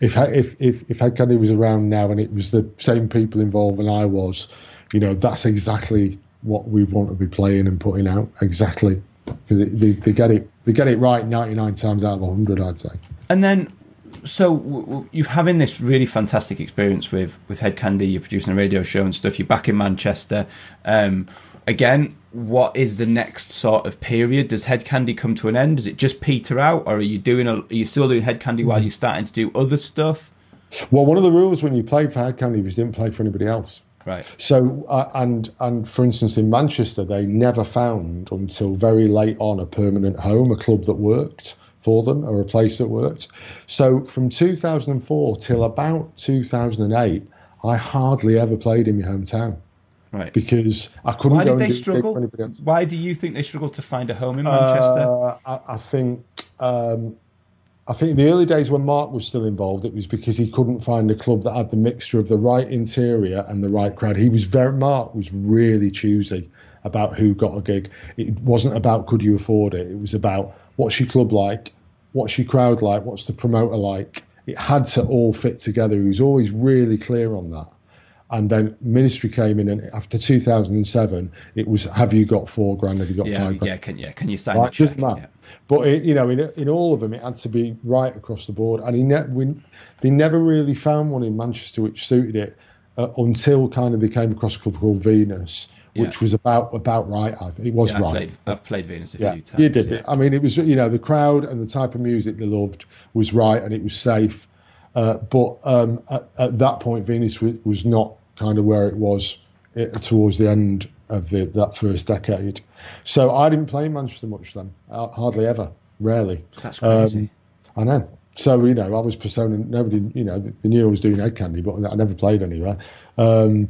if if if if Hed Kandi was around now and it was the same people involved and I was, you know, that's exactly what we want to be playing and putting out. Exactly, because they, they get it they get it right ninety nine times out of hundred, I'd say. And then, so w- w- you're having this really fantastic experience with with Hed Kandi. You're producing a radio show and stuff. You're back in Manchester. Um, again, what is the next sort of period? Does Hed Kandi come to an end? Does it just peter out, or are you doing? A, are you still doing Hed Kandi while you're starting to do other stuff? Well, one of the rules when you played for Hed Kandi was you didn't play for anybody else. Right. So, uh, and and for instance, in Manchester, they never found until very late on a permanent home, a club that worked for them, or a place that worked. So, from 2004 till about 2008, I hardly ever played in my hometown. Right. Because I couldn't Why go did they struggle? for anybody else. Why do you think they struggled to find a home in Manchester? Uh, I, I think um, I think in the early days when Mark was still involved, it was because he couldn't find a club that had the mixture of the right interior and the right crowd. He was very Mark was really choosy about who got a gig. It wasn't about could you afford it. It was about what's your club like, what's your crowd like, what's the promoter like. It had to all fit together. He was always really clear on that. And then Ministry came in, and after 2007, it was have you got four grand? Have you got yeah, five grand? yeah. Can yeah, can you sign Right, doesn't. Yeah. But it, you know, in in all of them, it had to be right across the board, and he ne- we, they never really found one in Manchester which suited it uh, until kind of they came across a club called Venus, which Yeah. was about about right. I think it was Yeah, right. played, I've played Venus a yeah, few times. you did it. I mean, it was you know the crowd and the type of music they loved was right, and it was safe. Uh, but um, at, at that point, Venus was, was not kind of where it was uh, towards the end of the, that first decade. So I didn't play in Manchester much then, uh, hardly ever, rarely. That's crazy. I know. So you know, I was persona. Nobody, you know, they knew I was doing Hed Kandi, but I never played anywhere. Um,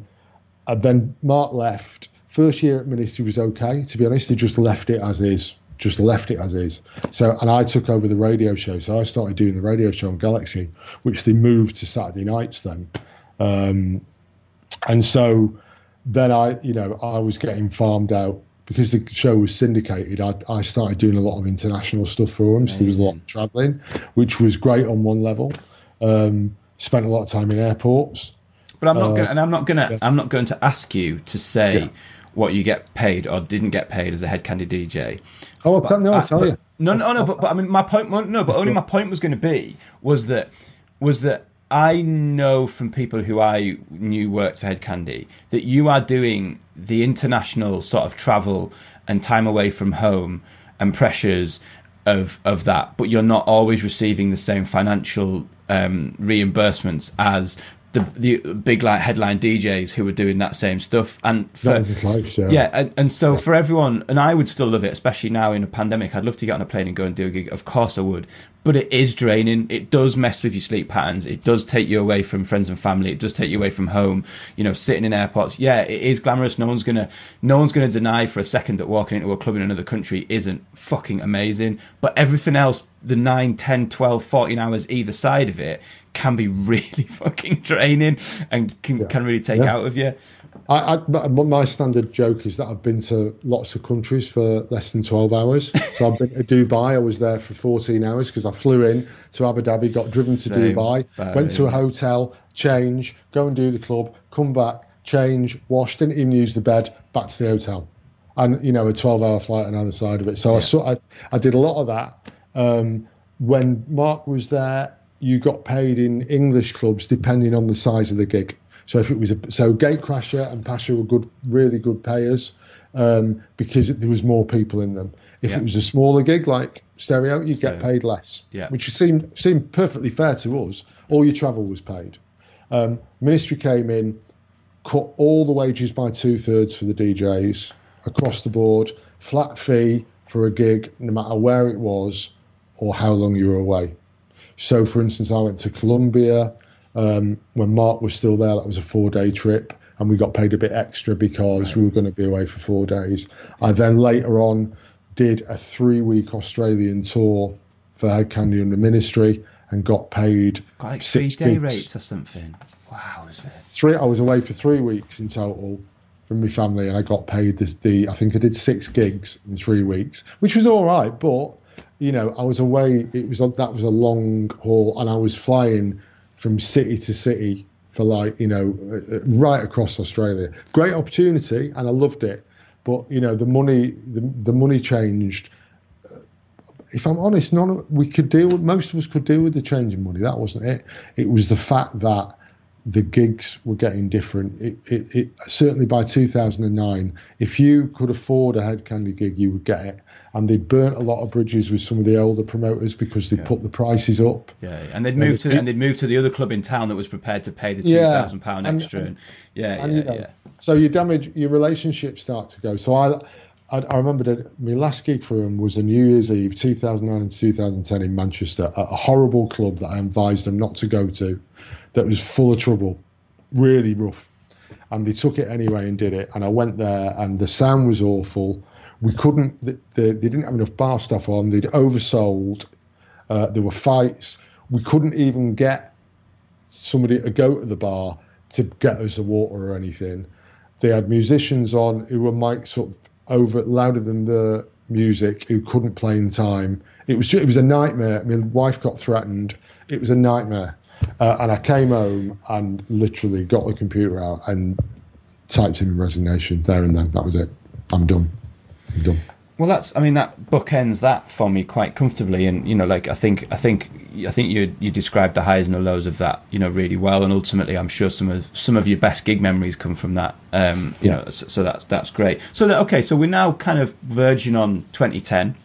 and then Mark left. First year at Ministry was okay. To be honest, they just left it as is. Just left it as is. So, and I took over the radio show. So I started doing the radio show on Galaxy, which they moved to Saturday nights then. Um, and so then I, you know, I was getting farmed out because the show was syndicated. I, I started doing a lot of international stuff for them. So there was a lot of traveling, which was great on one level. Um, spent a lot of time in airports. But I'm not, Uh, gonna, and I'm not gonna, yeah. I'm not going to ask you to say Yeah. what you get paid or didn't get paid as a Hed Kandi DJ. Oh, I'll tell, no, I'll tell but- you. No, no, no. But, but I mean, my point. No, but only my point was going to be was that was that I know from people who I knew worked for Hed Kandi that you are doing the international sort of travel and time away from home and pressures of of that, but you're not always receiving the same financial um, reimbursements as the the big like headline DJs who were doing that same stuff. And for, close, yeah. yeah, and, and so for everyone, and I would still love it, especially now in a pandemic. I'd love to get on a plane and go and do a gig. Of course, I would. But it is draining. It does mess with your sleep patterns. It does take you away from friends and family. It does take you away from home. You know, sitting in airports. Yeah, it is glamorous. No one's gonna, no one's gonna deny for a second that walking into a club in another country isn't fucking amazing. But everything else, the 9, 10, 12, 14 hours either side of it, can be really fucking draining and can, can really take Yeah. out of you. I, I, my standard joke is that I've been to lots of countries for less than 12 hours. So I've been to Dubai. I was there for 14 hours because I flew in to Abu Dhabi, got driven to Same, Dubai, buddy. went to a hotel, change, go and do the club, come back, change, wash, didn't even use the bed, back to the hotel. And, you know, a 12 hour flight on either side of it. So I, saw, I, I did a lot of that. Um, when Mark was there, you got paid in English clubs depending on the size of the gig. So if it was a so Gatecrasher and Pasha were good, really good payers um, because there was more people in them. If Yeah. it was a smaller gig like Stereo, you'd get paid less, Yeah. which seemed seemed perfectly fair to us. All your travel was paid. Um, Ministry came in, cut all the wages by two thirds for the DJs across the board, flat fee for a gig, no matter where it was or how long you were away. So, for instance, I went to Colombia um, when Mark was still there. That was a four day trip, and we got paid a bit extra because we were going to be away for four days. I then later on did a three week Australian tour for Hed Kandi under Ministry and got paid Got like three six day gigs. rates or something. Wow, is this? Three. I was away for three weeks in total from my family, and I got paid this. The I think I did six gigs in three weeks, which was all right. But you know, I was away. It was that was a long haul, and I was flying from city to city for like you know uh, uh, right across Australia. Great opportunity, and I loved it. But you know, the money the, the money changed. Uh, If I'm honest, none of, we could deal. Most of us could deal with the change in money. That wasn't it. It was the fact that the gigs were getting different. It, it, it, certainly by 2009, if you could afford a Hed Kandi gig, you would get it. And they burnt a lot of bridges with some of the older promoters because they yeah. put the prices up. Yeah, and they'd moved to and they'd moved to the other club in town that was prepared to pay the two thousand yeah, pound extra. And, and, yeah, and, yeah, you know, yeah. So you damage your relationships start to go. So I. I, I remember that my last gig for him was a New Year's Eve, 2009 and 2010 in Manchester, at a horrible club that I advised them not to go to that was full of trouble, really rough. And they took it anyway and did it. And I went there, and the sound was awful. We couldn't. The, the, they didn't have enough bar stuff on. They'd oversold. Uh, there were fights. We couldn't even get somebody to go to the bar to get us a water or anything. They had musicians on who were mic sort of over louder than the music who couldn't play in time. It was just, it was a nightmare. My wife got threatened. It was a nightmare. Uh, and I came home and literally got the computer out and typed in resignation there and then. That was it. I'm done. Done. Well, that's. I mean, that bookends that for me quite comfortably, and you know, like I think, I think, I think you you described the highs and the lows of that, you know, really well, and ultimately, I'm sure some of some of your best gig memories come from that. Um, you know, so, so that's that's great. So that, okay, so we're now kind of verging on 2010,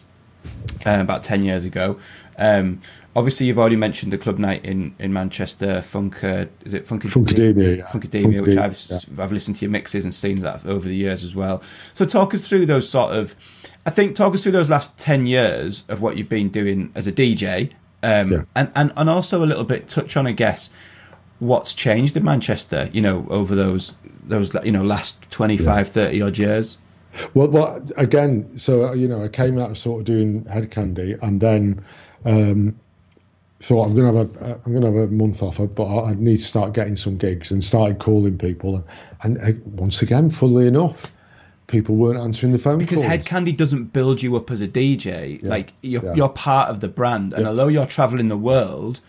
uh, about 10 years ago. Um, obviously you've already mentioned the club night in, in Manchester, Funk, uh, is it Funkademia? Funkademia, yeah. Funkademia, which I've yeah. I've listened to your mixes and seen that over the years as well. So talk us through those sort of, I think talk us through those last ten years of what you've been doing as a DJ, um, yeah. and and and also a little bit touch on, I guess, what's changed in Manchester, you know, over those those you know last 25, yeah. 30 odd years. Well, well, again, so you know, I came out of sort of doing Hed Kandi, and then um, thought I'm gonna have a I'm gonna have a month off, but I need to start getting some gigs and started calling people. And, and uh, once again, funnily enough, people weren't answering the phone because calls. Hed Kandi doesn't build you up as a DJ. Yeah. Like you're yeah. you're part of the brand, and yeah. although you're traveling the world,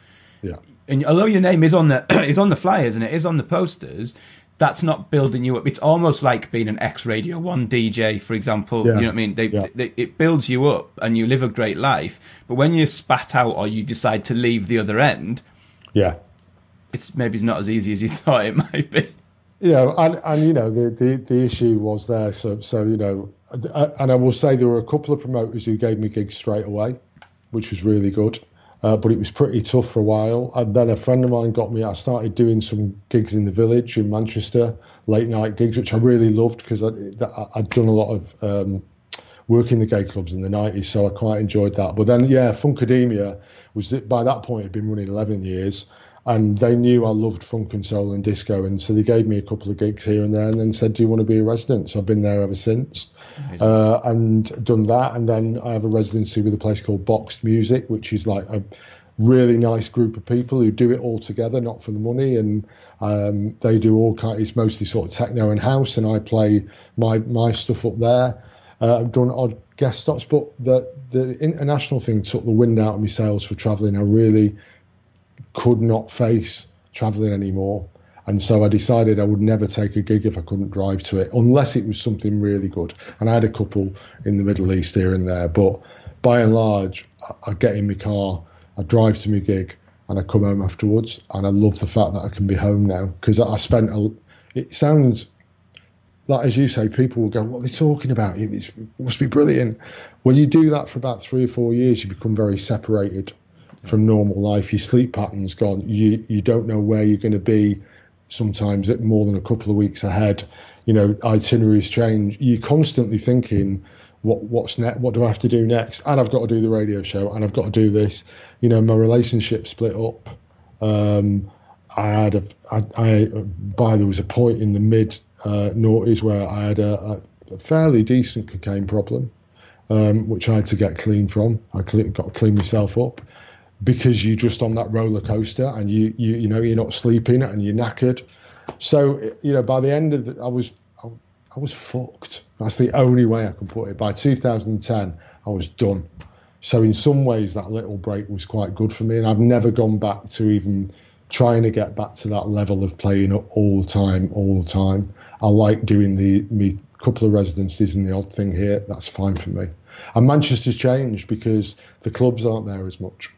yeah, and although your name is on the is on the flyers and it is on the posters, that's not building you up. It's almost like being an ex Radio One DJ, for example. Yeah. You know what I mean? They, yeah. they, it builds you up, and you live a great life. But when you're spat out, or you decide to leave the other end, yeah, it's maybe it's not as easy as you thought it might be. Yeah, and and you know the the, the issue was there. So so you know, uh, and I will say there were a couple of promoters who gave me gigs straight away, which was really good. Uh, but it was pretty tough for a while. And then a friend of mine got me. I started doing some gigs in the village in Manchester, late night gigs, which I really loved because I'd done a lot of um, work in the gay clubs in the 90s, so I quite enjoyed that. But then, yeah, Funkademia was by that point had been running 11 years, and they knew I loved funk and soul and disco, and so they gave me a couple of gigs here and there, and then said, "Do you want to be a resident?" So I've been there ever since uh, and done that. And then I have a residency with a place called Boxed Music, which is like a really nice group of people who do it all together, not for the money. And um, they do all kind. It's mostly sort of techno and house, and I play my my stuff up there. Uh, I've done odd guest stops, but the the international thing took the wind out of my sails for travelling. I really could not face travelling anymore. And so I decided I would never take a gig if I couldn't drive to it, unless it was something really good. And I had a couple in the Middle East here and there, but by and large, I, get in my car, I drive to my gig, and I come home afterwards. And I love the fact that I can be home now because I spent a. It sounds like as you say, people will go, "What are they talking about? It must be brilliant." When you do that for about three or four years, you become very separated from normal life. Your sleep pattern's gone. You you don't know where you're going to be sometimes it' more than a couple of weeks ahead. You know, itineraries change. You're constantly thinking, what what's next? What do I have to do next? And I've got to do the radio show, and I've got to do this. You know, my relationship split up. Um, I had a, I, I, by there was a point in the mid uh, noughties where I had a, a, fairly decent cocaine problem, um, which I had to get clean from. I got to clean myself up because you're just on that roller coaster and you you you know you're not sleeping and you're knackered. So you know by the end of the, I was I, I was fucked. That's the only way I can put it. By 2010, I was done. So in some ways, that little break was quite good for me, and I've never gone back to even trying to get back to that level of playing all the time, all the time. I like doing the me couple of residencies and the odd thing here. That's fine for me. And Manchester's changed because the clubs aren't there as much.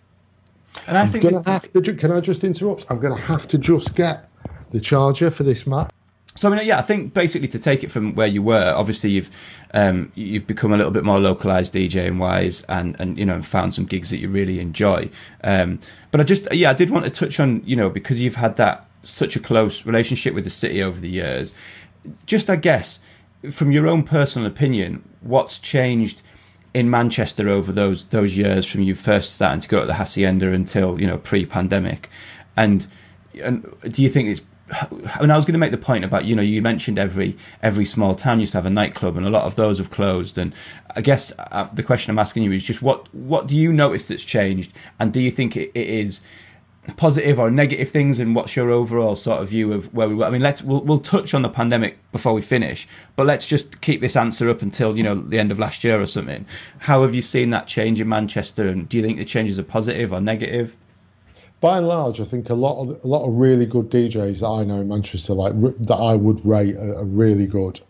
And I am think gonna have to. Can I just interrupt? I'm going to have to just get the charger for this match. So I mean, yeah, I think basically to take it from where you were, obviously you've um, you've become a little bit more localized DJing wise, and and you know found some gigs that you really enjoy. Um, but I just yeah, I did want to touch on you know because you've had that such a close relationship with the city over the years. Just I guess from your own personal opinion, what's changed in Manchester over those those years from you first starting to go to the hacienda until you know pre-pandemic, and and do you think it's I mean, I was going to make the point about you know you mentioned every every small town used to have a nightclub, and a lot of those have closed. And I guess uh, the question I'm asking you is just what what do you notice that's changed, and do you think it, it is positive or negative things, and what's your overall sort of view of where we were? I mean, let's we'll, we'll touch on the pandemic before we finish, but let's just keep this answer up until you know the end of last year or something. How have you seen that change in Manchester, and do you think the changes are positive or negative? by and large, I think a lot of a lot of really good DJs that I know in Manchester, like that I would rate are, are really good,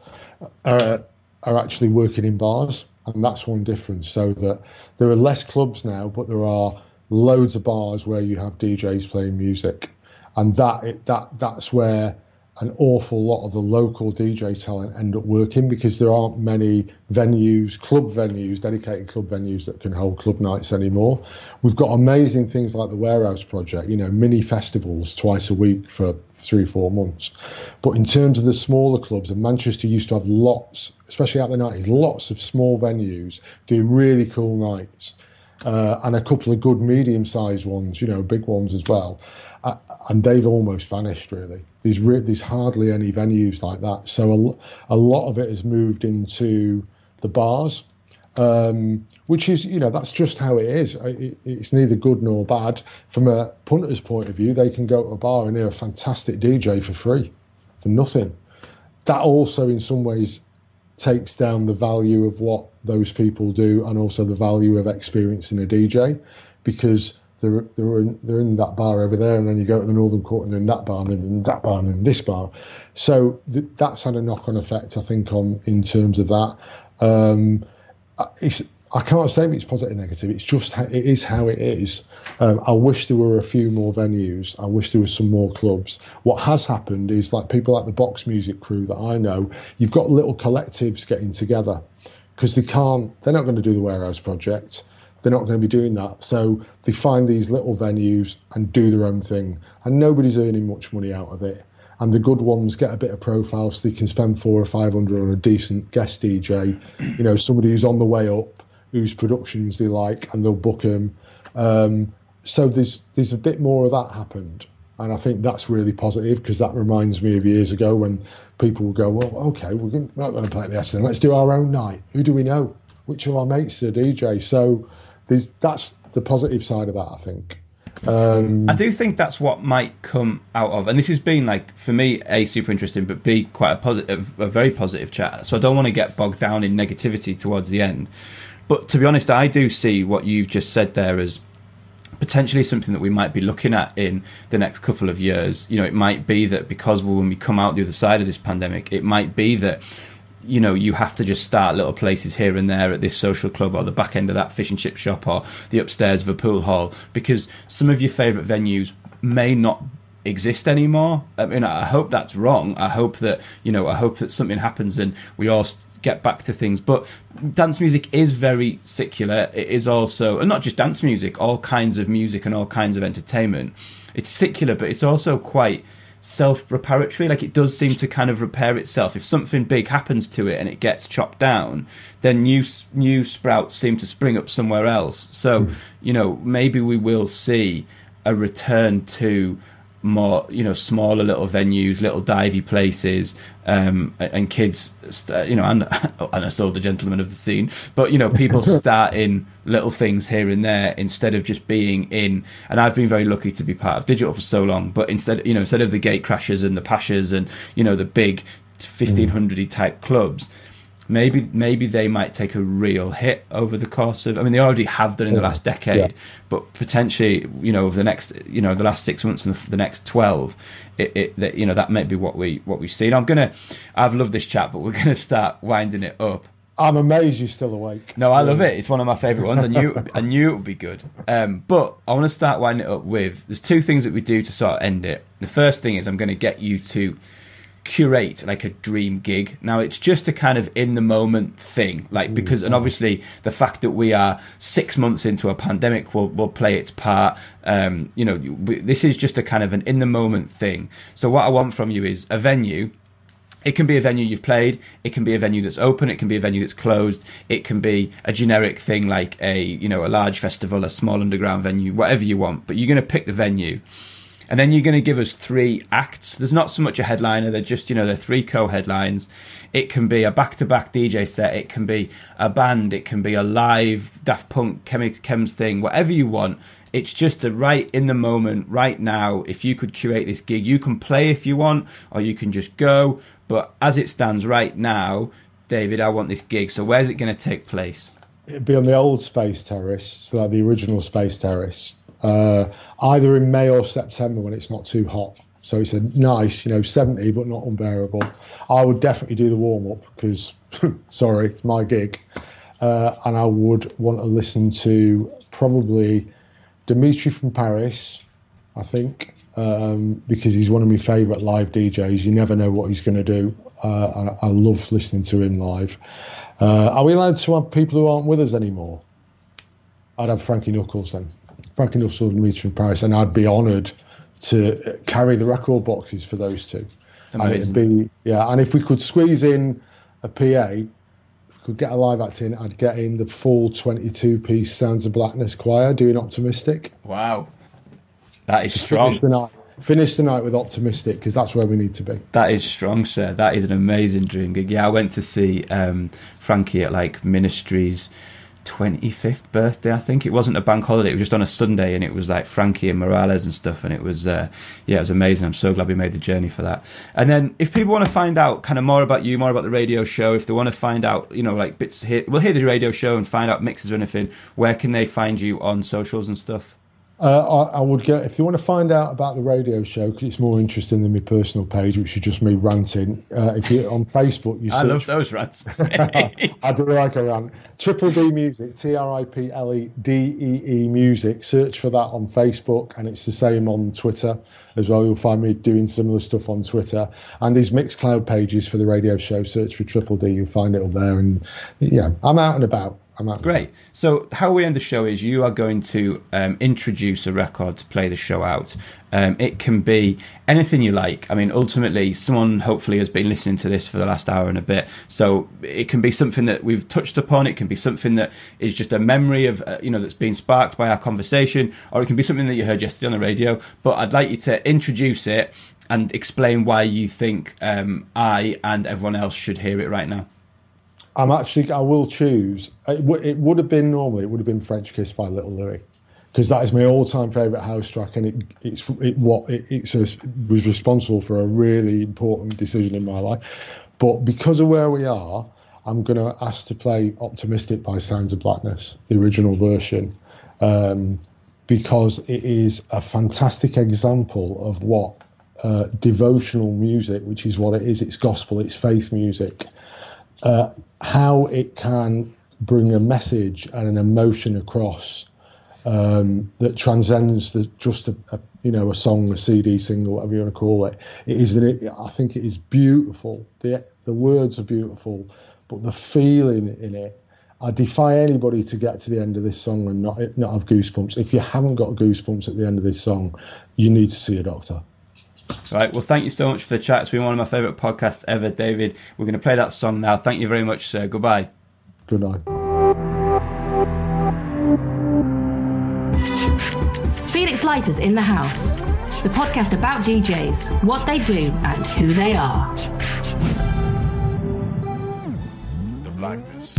are, are actually working in bars, and that's one difference. So that there are less clubs now, but there are loads of bars where you have DJs playing music, and that that that's where an awful lot of the local DJ talent end up working because there aren't many venues, club venues, dedicated club venues that can hold club nights anymore. We've got amazing things like the Warehouse Project, you know, mini festivals twice a week for three, four months. But in terms of the smaller clubs, and Manchester used to have lots, especially out the 90s, lots of small venues do really cool nights. Uh, and a couple of good medium sized ones, you know, big ones as well. Uh, and they've almost vanished, really. There's, re- there's hardly any venues like that. So a, lot of it has moved into the bars, um, which is, you know, that's just how it is. It, it's neither good nor bad. From a punter's point of view, they can go to a bar and hear a fantastic DJ for free, for nothing. That also, in some ways, takes down the value of what those people do and also the value of experiencing a DJ because they're they're in, they're in that bar over there, and then you go to the Northern Quarter, and they're in that bar, and then that bar, and then this bar. So th- that's had a knock-on effect, I think, on in terms of that. Um, it's, I can't say it's positive or negative. It's just how, it is how it is. Um, I wish there were a few more venues. I wish there were some more clubs. What has happened is like people like the box music crew that I know. You've got little collectives getting together because they can't. They're not going to do the warehouse project they're not going to be doing that. So they find these little venues and do their own thing, and nobody's earning much money out of it. And the good ones get a bit of profile, so they can spend four or five hundred on a decent guest DJ. You know, somebody who's on the way up, whose productions they like, and they'll book them. Um, so there's there's a bit more of that happened, and I think that's really positive because that reminds me of years ago when people would go, well, okay, we're not going to play at the SN, let's do our own night. Who do we know? Which of our mates is a DJ? So that's the positive side of that, I think. Um, I do think that's what might come out of, and this has been like for me a super interesting, but b quite a positive, a very positive chat. So I don't want to get bogged down in negativity towards the end. But to be honest, I do see what you've just said there as potentially something that we might be looking at in the next couple of years. You know, it might be that because when we come out the other side of this pandemic, it might be that you know, you have to just start little places here and there at this social club or the back end of that fish and chip shop or the upstairs of a pool hall because some of your favourite venues may not exist anymore. I mean, I hope that's wrong. I hope that, you know, I hope that something happens and we all get back to things. But dance music is very secular. It is also, and not just dance music, all kinds of music and all kinds of entertainment. It's secular, but it's also quite self-reparatory. Like it does seem to kind of repair itself. If something big happens to it and it gets chopped down, then new new sprouts seem to spring up somewhere else. So mm. you know maybe we will see a return to more you know smaller little venues little divey places um, and kids you know and, and I saw the gentleman of the scene but you know people starting little things here and there instead of just being in and I've been very lucky to be part of digital for so long but instead you know instead of the Gatecrashers and the Pachas and you know the big 1500 type clubs maybe maybe they might take a real hit over the course of. I mean, they already have done in the last decade, yeah. but potentially, you know, over the next, you know, the last six months and the, next twelve, it, it that, you know, that may be what we what we've seen. I'm gonna, I've loved this chat, but we're gonna start winding it up. I'm amazed you're still awake. No, I love it. It's one of my favourite ones. I knew I knew it would be good. Um, but I want to start winding it up with there's two things that we do to sort of end it. The first thing is I'm going to get you to curate like a dream gig. Now it's just a kind of in the moment thing, like because and obviously the fact that we are six months into a pandemic will will play its part. Um, you know, this is just a kind of an in the moment thing. So what I want from you is a venue it can be a venue you've played. It can be a venue that's open. It can be a venue that's closed. It can be a generic thing like a, you know, a large festival, a small underground venue, whatever you want. But you're going to pick the venue. And then you're going to give us three acts. There's not so much a headliner. They're just, you know, they're three co-headlines. It can be a back-to-back DJ set. It can be a band. It can be a live Daft Punk Chems thing, whatever you want. It's just a right in the moment, right now. If you could curate this gig, you can play if you want, or you can just go. But as it stands right now, David, I want this gig. So where's it going to take place? It'd be on the old Space Terrace, so like the original Space Terrace, uh, either in May or September when it's not too hot. So it's a nice, you know, 70 but not unbearable. I would definitely do the warm up because, sorry, my gig. Uh, and I would want to listen to probably Dimitri from Paris, I think, um, because he's one of my favourite live DJs. You never know what he's going to do. Uh, I, I, love listening to him live. Uh, are we allowed to have people who aren't with us anymore? I'd have Frankie Knuckles then. Frankie Knuckles and Dimitri Paris, and I'd be honoured to carry the record boxes for those two. Amazing. And it'd be yeah, and if we could squeeze in a PA, if we could get a live act in, I'd get in the full 22 piece Sounds of Blackness choir doing Optimistic. Wow. That is strong. Finish the night, finish the night with Optimistic because that's where we need to be. That is strong, sir. That is an amazing dream gig. Yeah, I went to see um, Frankie at like Ministries. 25th birthday, I think. It wasn't a bank holiday, it was just on a Sunday, and it was like Frankie and Morales and stuff, and it was, uh, yeah, it was amazing. I'm so glad we made the journey for that. And then, if people want to find out kind of more about you, more about the radio show, if they want to find out, you know, like bits, here, we'll hear the radio show and find out mixes or anything, where can they find you on socials and stuff? Uh, I, I, would get if you want to find out about the radio show because it's more interesting than my personal page, which is just me ranting. Uh, if you on Facebook, you I love those rants. I do like a rant. Triple D Music, T R I P L E D E E Music. Search for that on Facebook, and it's the same on Twitter as well. You'll find me doing similar stuff on Twitter and these Mixcloud pages for the radio show. Search for Triple D, you'll find it up there. And yeah, I'm out and about. Great. So how we end the show is you are going to um, introduce a record to play the show out. Um, it can be anything you like. I mean, ultimately, someone hopefully has been listening to this for the last hour and a bit. So it can be something that we've touched upon. It can be something that is just a memory of, uh, you know, that's been sparked by our conversation, or it can be something that you heard yesterday on the radio. But I'd like you to introduce it and explain why you think um, I and everyone else should hear it right now. I'm actually I will choose. It, w- it would have been normally it would have been French Kiss by Lil Louis because that is my all-time favorite house track, and it it's it what it, it's a, was responsible for a really important decision in my life. But because of where we are, I'm going to ask to play "Optimistic" by Sounds of Blackness, the original version, um, because it is a fantastic example of what uh, devotional music, which is what it is. It's gospel, it's faith music uh, how it can bring a message and an emotion across um, that transcends the, just a, a, you know a song, a CD single, whatever you want to call it. It is it, I think it is beautiful. The the words are beautiful, but the feeling in it. I defy anybody to get to the end of this song and not not have goosebumps. If you haven't got goosebumps at the end of this song, you need to see a doctor. Right. Well, thank you so much for the chat. It's been one of my favourite podcasts ever, David. We're going to play that song now. Thank you very much, sir. Goodbye. Good night. Felix Leiter's in the house. The podcast about DJs, what they do, and who they are. The blackness.